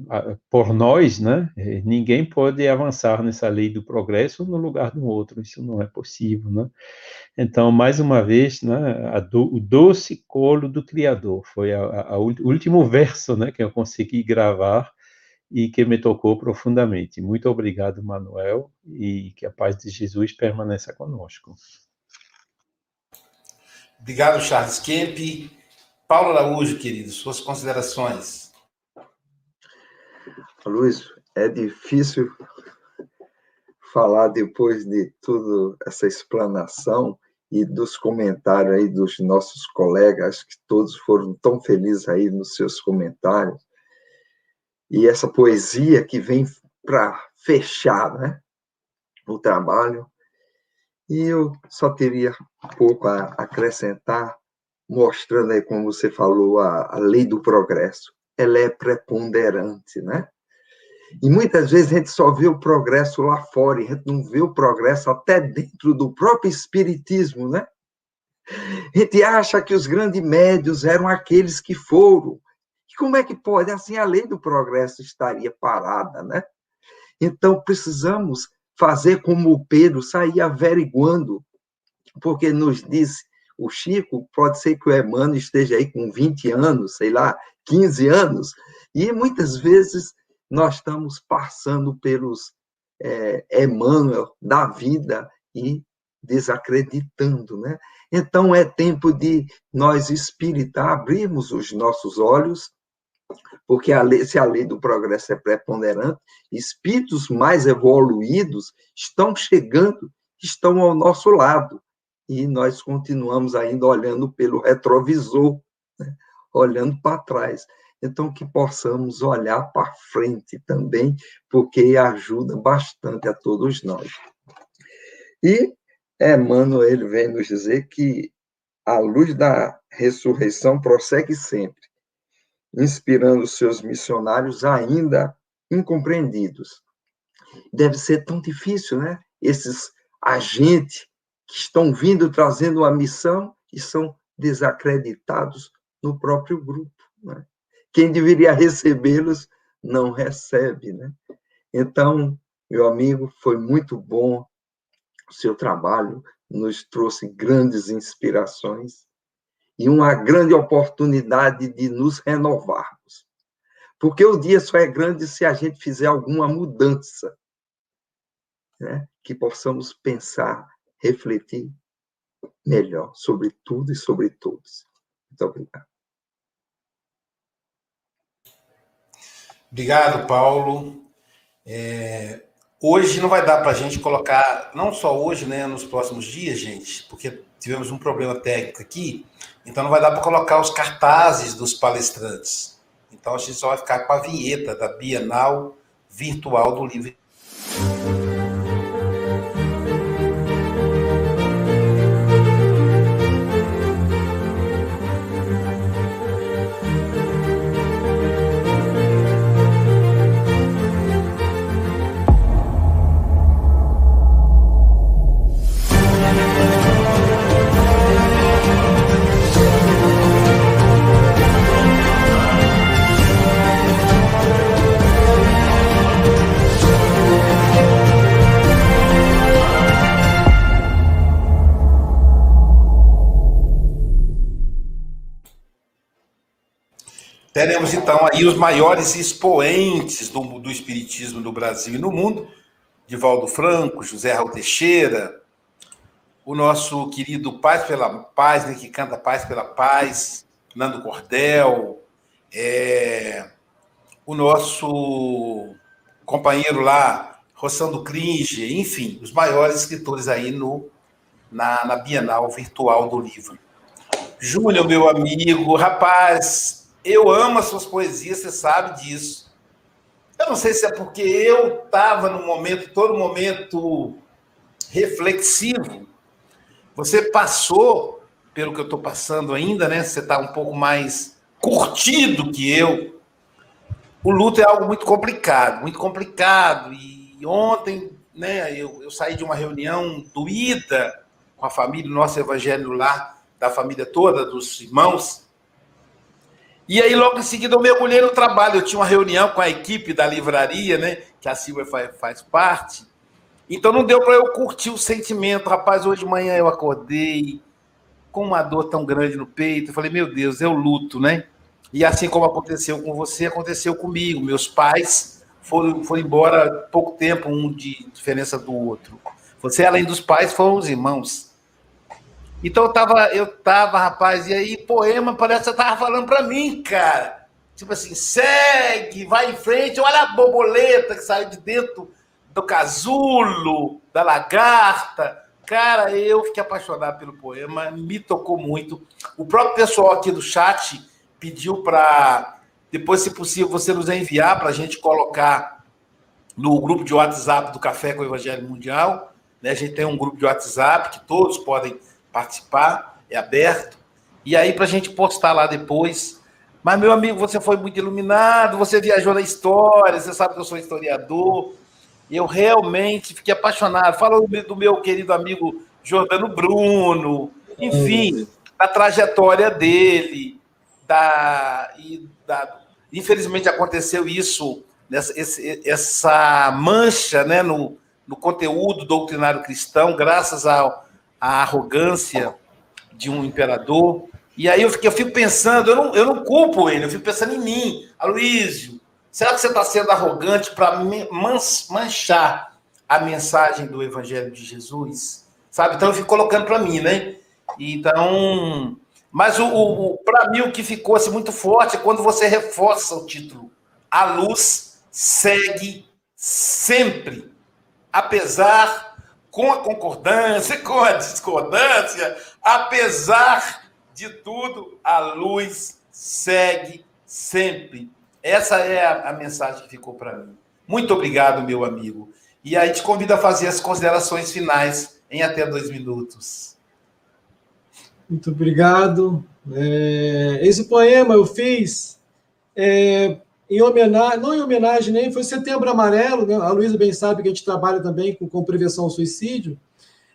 por nós, né? Ninguém pode avançar nessa lei do progresso no lugar do outro, isso não é possível, né? Então, mais uma vez, né, do, o doce colo do Criador foi o último verso, né, que eu consegui gravar e que me tocou profundamente. Muito obrigado, Manuel, e que a paz de Jesus permaneça conosco. Obrigado, Charles Kemp. Paulo Araújo, querido, suas considerações. Luiz, é difícil falar depois de toda essa explanação e dos comentários aí dos nossos colegas, que todos foram tão felizes aí nos seus comentários. E essa poesia que vem para fechar né, o trabalho. E eu só teria pouco a acrescentar, mostrando aí, como você falou, a, a lei do progresso. Ela é preponderante, né? E muitas vezes a gente só vê o progresso lá fora, e a gente não vê o progresso até dentro do próprio espiritismo, né? A gente acha que os grandes médios eram aqueles que foram. Como é que pode? Assim, a lei do progresso estaria parada, né? Então, precisamos fazer como o Pedro, sair averiguando, porque nos disse o Chico, pode ser que o Emmanuel esteja aí com 20 anos, sei lá, 15 anos, e muitas vezes nós estamos passando pelos é, Emmanuel da vida e desacreditando, né? Então é tempo de nós espírita abrirmos os nossos olhos, porque a lei, se a lei do progresso é preponderante, espíritos mais evoluídos estão chegando, estão ao nosso lado, e nós continuamos ainda olhando pelo retrovisor, né? olhando para trás. Então, que possamos olhar para frente também, porque ajuda bastante a todos nós. E Emmanuel vem nos dizer que a luz da ressurreição prossegue sempre, inspirando seus missionários ainda incompreendidos. Deve ser tão difícil, né? Esses agentes que estão vindo trazendo uma missão e são desacreditados no próprio grupo. Né? quem deveria recebê-los não recebe, né? Então, meu amigo, foi muito bom O seu trabalho nos trouxe grandes inspirações e uma grande oportunidade de nos renovarmos. Porque o dia só é grande se a gente fizer alguma mudança, né? que possamos pensar, refletir melhor sobre tudo e sobre todos. Muito obrigado. Obrigado, Paulo. É, hoje não vai dar para a gente colocar, não só hoje, né, nos próximos dias, gente, porque tivemos um problema técnico aqui, então não vai dar para colocar os cartazes dos palestrantes. Então a gente só vai ficar com a vinheta da Bienal Virtual do Livro. Teremos então aí os maiores expoentes do, do Espiritismo no Brasil e no mundo, Divaldo Franco, José Raul Teixeira, o nosso querido Paz pela Paz, né, que canta Paz pela Paz, Nando Cordel, é, o nosso companheiro lá, Rossando Cringe, enfim, os maiores escritores aí no, na, na Bienal Virtual do Livro. Júnior, meu amigo, rapaz, eu amo as suas poesias, você sabe disso. Eu não sei se é porque eu estava no momento, todo momento reflexivo. Você passou pelo que eu estou passando ainda, né? Você está um pouco mais curtido que eu. O luto é algo muito complicado, muito complicado. E ontem, né, eu, eu saí de uma reunião doída com a família, nosso evangelho lá, da família toda, dos irmãos. E aí, logo em seguida, eu mergulhei no trabalho. Eu tinha uma reunião com a equipe da livraria, né? Que a Silvia faz, faz parte. Então não deu para eu curtir o sentimento. Rapaz, hoje de manhã eu acordei com uma dor tão grande no peito. Eu falei, meu Deus, o luto, né? E assim como aconteceu com você, aconteceu comigo. Meus pais foram, foram embora pouco tempo, um de diferença do outro. Você, além dos pais, foram os irmãos. Então eu tava, eu tava, rapaz, e aí poema parece que você tava falando para mim, cara. Tipo assim, segue, vai em frente, olha a borboleta que saiu de dentro do casulo, da lagarta. Cara, eu fiquei apaixonado pelo poema, me tocou muito. O próprio pessoal aqui do chat pediu para, depois, se possível, você nos enviar para a gente colocar no grupo de WhatsApp do Café com o Evangelho Mundial. Né? A gente tem um grupo de WhatsApp que todos podem participar, é aberto. E aí, para a gente postar lá depois. Mas, meu amigo, você foi muito iluminado, você viajou na história, você sabe que eu sou historiador. Eu realmente fiquei apaixonado. Fala do meu querido amigo Jordano Bruno, enfim, da trajetória dele, da, e da, infelizmente aconteceu isso, nessa, esse, essa mancha né, no, no conteúdo doutrinário cristão, graças ao, a arrogância de um imperador. E aí eu, fico, eu fico pensando, eu não, eu não culpo ele, eu fico pensando em mim, Aloysio. Será que você está sendo arrogante para manchar a mensagem do Evangelho de Jesus? Sabe? Então eu fico colocando para mim, né? Então. Mas o, o para mim o que ficou assim, muito forte é quando você reforça o título. A luz segue sempre, apesar com a concordância, com a discordância, apesar de tudo, a luz segue sempre. Essa é a, a mensagem que ficou para mim. Muito obrigado, meu amigo. E aí te convido a fazer as considerações finais em até dois minutos. Muito obrigado. É, esse poema eu fiz é, em homenagem, não em homenagem nem, foi Setembro Amarelo, né? a Luísa bem sabe que a gente trabalha também com, com prevenção ao suicídio,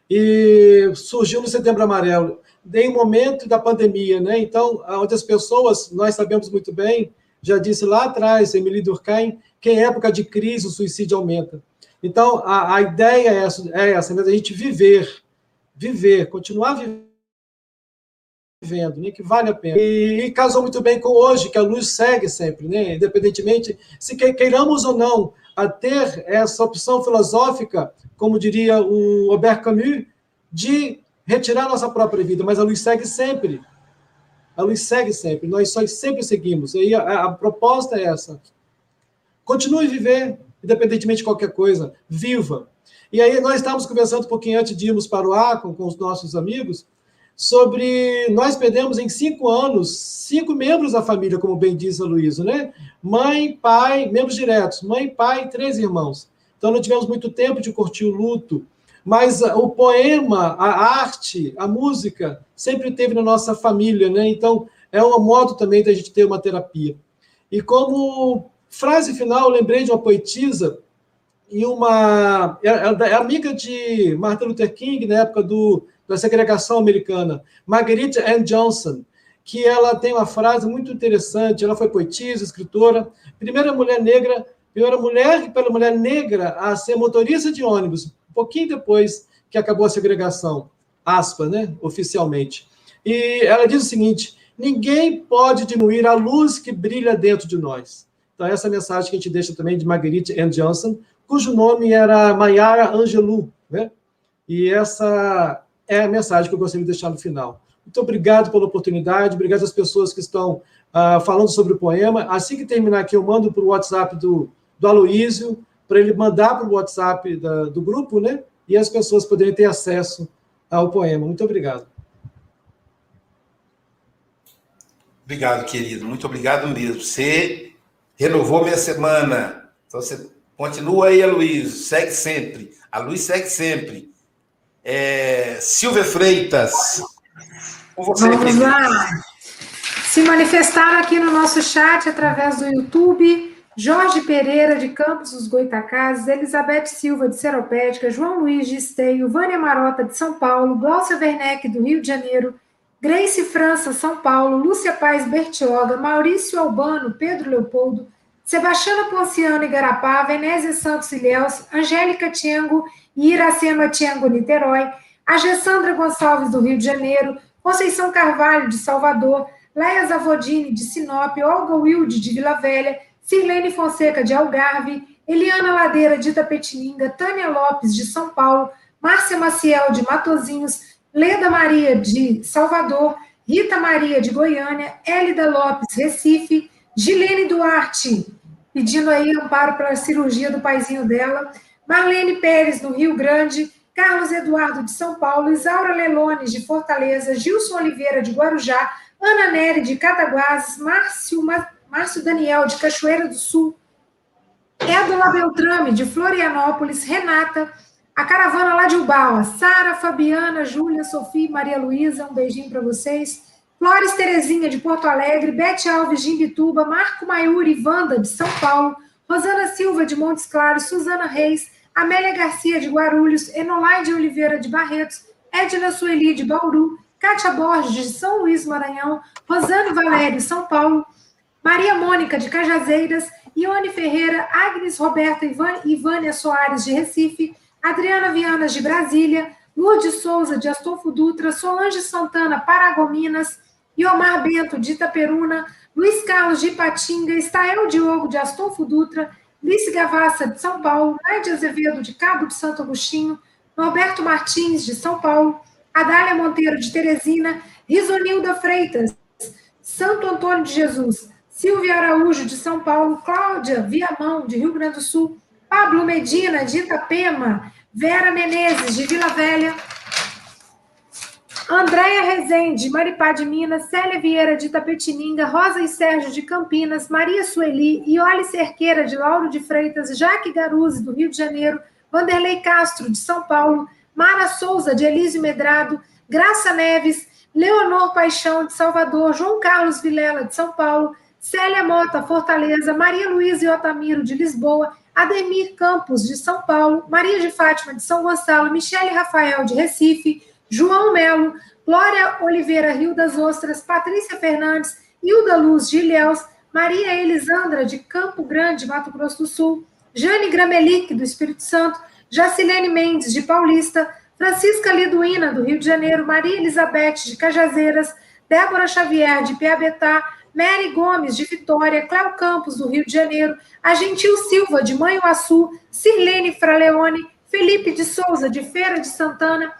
e surgiu no Setembro Amarelo, em momento da pandemia, né? Então, onde as pessoas, nós sabemos muito bem, já disse lá atrás, Emily Durkheim, que em época de crise o suicídio aumenta. Então, a, a ideia é essa, é essa, né? A gente viver, viver, continuar vivendo, né? Que vale a pena. E, e, casou muito bem com hoje, que a luz segue sempre, né? Independentemente, se queiramos ou não a ter essa opção filosófica, como diria o Albert Camus, de retirar nossa própria vida, mas a luz segue sempre. A luz segue sempre, nós só sempre seguimos. E a, a proposta é essa. Continue a viver, independentemente de qualquer coisa, viva. E aí nós estávamos conversando um pouquinho antes de irmos para o Acon com os nossos amigos, sobre nós perdemos em cinco anos cinco membros da família, como bem diz a Luísa, né? Mãe, pai, membros diretos, mãe, pai, três irmãos. Então não tivemos muito tempo de curtir o luto, mas o poema, a arte, a música sempre teve na nossa família, né? Então é um modo também da gente ter uma terapia. E como frase final, lembrei de uma poetisa e uma é, é, é amiga de Martin Luther King na época do, da segregação americana, Marguerite Ann Johnson, que ela tem uma frase muito interessante. Ela foi poetisa, escritora, primeira mulher negra, primeira mulher pela mulher negra a ser motorista de ônibus, um pouquinho depois que acabou a segregação, né, oficialmente. E ela diz o seguinte: ninguém pode diminuir a luz que brilha dentro de nós. Então, essa é mensagem que a gente deixa também de Marguerite Ann Johnson, cujo nome era Mayara Angelou, né? E essa é a mensagem que eu gostaria de deixar no final. Muito obrigado pela oportunidade, obrigado às pessoas que estão uh, falando sobre o poema. Assim que terminar aqui, eu mando para o WhatsApp do, do Aloísio, para ele mandar para o WhatsApp da, do grupo, né? E as pessoas poderem ter acesso ao poema. Muito obrigado. Obrigado, querido. Muito obrigado mesmo. Você renovou minha semana. Então você continua aí, Aloysio. Segue sempre. A luz segue sempre. É... Silvia Freitas. Com você, Vamos lá. Se manifestaram aqui no nosso chat através do YouTube. Jorge Pereira, de Campos dos Goitacazes, Elizabeth Silva, de Seropédica, João Luiz de Esteio, Vânia Marota, de São Paulo, Glaucia Werneck, do Rio de Janeiro, Grace França, São Paulo, Lúcia Paz Bertioga, Maurício Albano, Pedro Leopoldo, Sebastiana Ponciano Igarapá, Venésia Santos Ilhéus, Angélica Tiengo Iracema Tiengo Niterói, a Gessandra Gonçalves, do Rio de Janeiro, Conceição Carvalho, de Salvador, Leia Zavodini, de Sinop, Olga Wilde, de Vila Velha, Sirlene Fonseca, de Algarve, Eliana Ladeira, de Itapetininga, Tânia Lopes, de São Paulo, Márcia Maciel, de Matozinhos, Leda Maria, de Salvador, Rita Maria, de Goiânia, Hélida Lopes, Recife, Gilene Duarte, pedindo aí amparo para a cirurgia do paizinho dela, Marlene Pérez, do Rio Grande, Carlos Eduardo, de São Paulo, Isaura Lelones, de Fortaleza, Gilson Oliveira, de Guarujá, Ana Nery, de Cataguases, Márcio, Márcio Daniel, de Cachoeira do Sul, Édola Beltrame, de Florianópolis, Renata, a caravana lá de Ubaua, Sara, Fabiana, Júlia, Sofia, Maria Luísa, um beijinho para vocês. Flores Terezinha, de Porto Alegre, Bete Alves, de Imbituba, Marco Maiuri, Wanda, de São Paulo, Rosana Silva, de Montes Claros, Suzana Reis, Amélia Garcia, de Guarulhos, Enolaide Oliveira, de Barretos, Edna Sueli, de Bauru, Kátia Borges, de São Luís, Maranhão, Rosane Valério, São Paulo, Maria Mônica, de Cajazeiras, Ione Ferreira, Agnes Roberta e Vânia Soares, de Recife, Adriana Vianas, de Brasília, Lourdes Souza, de Astolfo Dutra, Solange Santana, Paragominas, Iomar Bento, de Itaperuna, Luiz Carlos, de Ipatinga, Estael Diogo, de Astolfo Dutra, Lice Gavassa, de São Paulo, Nádia Azevedo, de Cabo de Santo Agostinho, Norberto Martins, de São Paulo, Adália Monteiro, de Teresina, Risonilda Freitas, Santo Antônio de Jesus, Silvia Araújo, de São Paulo, Cláudia Viamão, de Rio Grande do Sul, Pablo Medina, de Itapema, Vera Menezes, de Vila Velha, Andréia Rezende, Maripá de Minas, Célia Vieira de Tapetininga, Rosa e Sérgio de Campinas, Maria Sueli, Iole Cerqueira de Lauro de Freitas, Jaque Garuzzi do Rio de Janeiro, Vanderlei Castro de São Paulo, Mara Souza de Elísio Medrado, Graça Neves, Leonor Paixão de Salvador, João Carlos Vilela de São Paulo, Célia Mota, Fortaleza, Maria Luísa e Otamiro de Lisboa, Ademir Campos de São Paulo, Maria de Fátima de São Gonçalo, Michele Rafael de Recife, João Melo, Glória Oliveira Rio das Ostras, Patrícia Fernandes, Hilda Luz de Ilhéus, Maria Elisandra de Campo Grande, Mato Grosso do Sul, Jane Gramelic, do Espírito Santo, Jacilene Mendes, de Paulista, Francisca Liduína, do Rio de Janeiro, Maria Elizabeth, de Cajazeiras, Débora Xavier, de Piabetá, Mary Gomes, de Vitória, Cléo Campos, do Rio de Janeiro, Agentil Silva, de Manhuaçu, Sirlene Fraleone, Felipe de Souza, de Feira de Santana,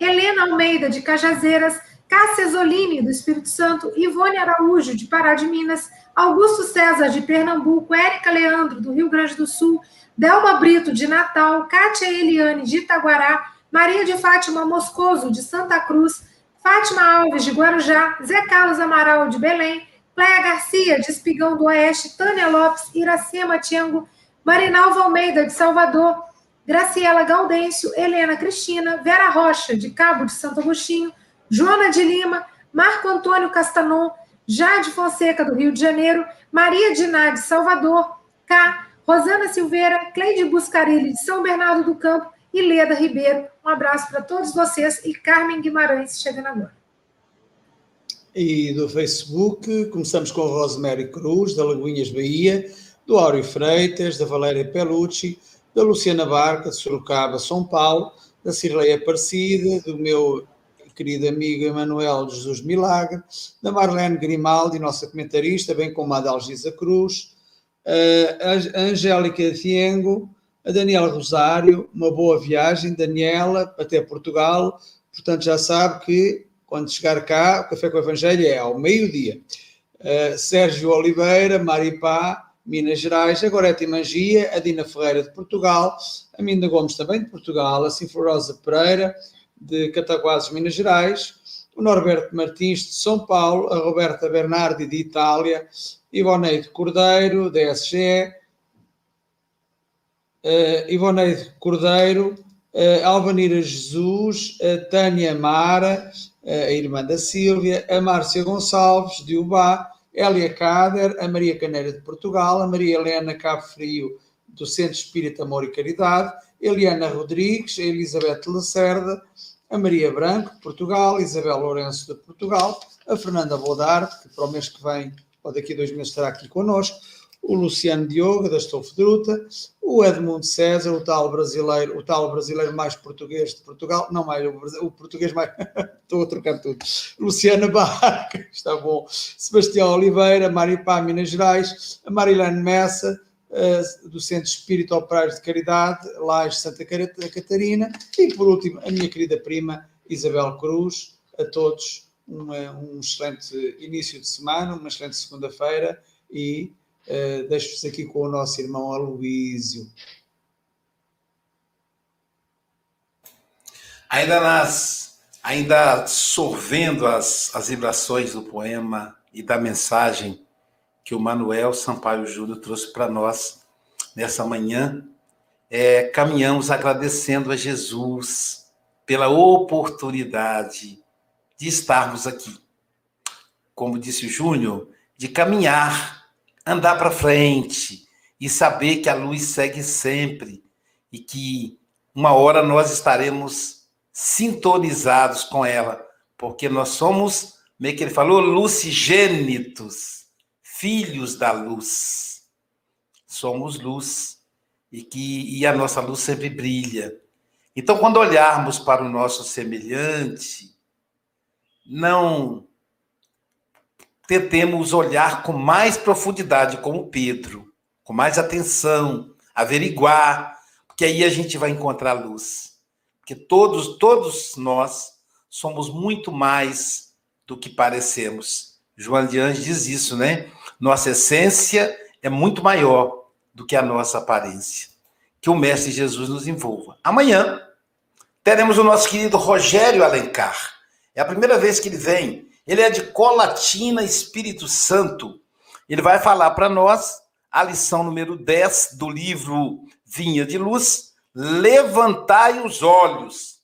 Helena Almeida, de Cajazeiras, Cássia Zolini, do Espírito Santo, Ivone Araújo, de Pará de Minas, Augusto César, de Pernambuco, Érica Leandro, do Rio Grande do Sul, Delma Brito, de Natal, Kátia Eliane, de Itaguará, Maria de Fátima Moscoso, de Santa Cruz, Fátima Alves, de Guarujá, Zé Carlos Amaral, de Belém, Cléia Garcia, de Espigão do Oeste, Tânia Lopes, Iracema Tiango, Marinalva Almeida, de Salvador, Graciela Gaudêncio, Helena Cristina, Vera Rocha, de Cabo de Santo Agostinho, Joana de Lima, Marco Antônio Castanon, Jade Fonseca, do Rio de Janeiro, Maria Diná, de Salvador, K, Rosana Silveira, Cleide Buscarilli, de São Bernardo do Campo, e Leda Ribeiro. Um abraço para todos vocês e Carmen Guimarães chegando agora. E do Facebook, começamos com Rosemary Cruz, da Lagoinhas Bahia, do Áureo Freitas, da Valéria Pelucci, da Luciana Barca, de Sorocaba, São Paulo, da Cirleia Aparecida, do meu querido amigo Emanuel Jesus Milagre, da Marlene Grimaldi, nossa comentarista, bem como a Adalgisa Cruz, a Angélica Thiengo, a Daniela Rosário, uma boa viagem, Daniela, até Portugal, portanto já sabe que quando chegar cá, o Café com o Evangelho é ao meio-dia. Uh, Sérgio Oliveira, Maripá, Minas Gerais, a Gorete Mangia, a Dina Ferreira de Portugal, a Minda Gomes também de Portugal, a Sinforosa Pereira de Cataguases, Minas Gerais, o Norberto Martins de São Paulo, a Roberta Bernardi de Itália, Ivoneide Cordeiro, da SGE, uh, Ivoneide Cordeiro, uh, Alvanira Jesus, a Tânia Mara, uh, a irmã da Sílvia, a Márcia Gonçalves, de Ubá, Elia Cader, a Maria Caneira de Portugal, a Maria Helena Cabo Frio, do Centro Espírita Amor e Caridade, Eliana Rodrigues, a Elizabeth Lacerda, a Maria Branco, de Portugal, Isabel Lourenço, de Portugal, a Fernanda Bodarte, que para o mês que vem, ou daqui a dois meses, estará aqui connosco, o Luciano Diogo, da Estofedruta, o Edmundo César, o tal brasileiro, o tal brasileiro mais português de Portugal, não mais, o, português mais, estou a trocar tudo, Luciana Barca, está bom, Sebastião Oliveira, Maripá, Minas Gerais, a Marilene Messa, uh, do Centro Espírito Operários de Caridade, Laje Santa Catarina, e por último, a minha querida prima Isabel Cruz, a todos um excelente início de semana, uma excelente segunda-feira e Uh, Deixo-vos aqui com o nosso irmão Aloísio. Ainda nas, ainda sorvendo as, as vibrações do poema e da mensagem que o Manuel Sampaio Júnior trouxe para nós nessa manhã, é, caminhamos agradecendo a Jesus pela oportunidade de estarmos aqui. Como disse o Júnior, de caminhar andar para frente e saber que a luz segue sempre e que uma hora nós estaremos sintonizados com ela, porque nós somos, meio que ele falou, lucigênitos, filhos da luz. Somos luz e que e a nossa luz sempre brilha. Então, quando olharmos para o nosso semelhante, não tentemos olhar com mais profundidade, como Pedro, com mais atenção, averiguar, porque aí a gente vai encontrar luz. Porque todos, todos nós somos muito mais do que parecemos. João de Anjos diz isso, né? Nossa essência é muito maior do que a nossa aparência. Que o Mestre Jesus nos envolva. Amanhã teremos o nosso querido Rogério Alencar. É a primeira vez que ele vem ele é de Colatina, Espírito Santo. Ele vai falar para nós a lição número 10 do livro Vinha de Luz, Levantai os olhos.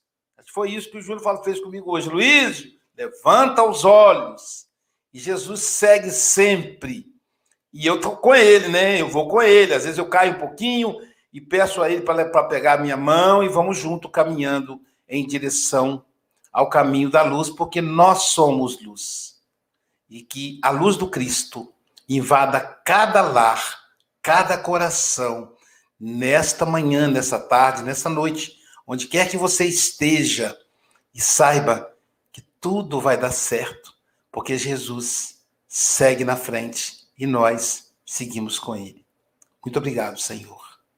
Foi isso que o Júlio fez comigo hoje. Luiz, levanta os olhos. E Jesus segue sempre. E eu estou com ele, né? Eu vou com ele. Às vezes eu caio um pouquinho e peço a ele para pegar a minha mão e vamos junto caminhando em direção ao caminho da luz, porque nós somos luz. E que a luz do Cristo invada cada lar, cada coração, nesta manhã, nessa tarde, nessa noite, onde quer que você esteja, e saiba que tudo vai dar certo, porque Jesus segue na frente e nós seguimos com ele. Muito obrigado, Senhor.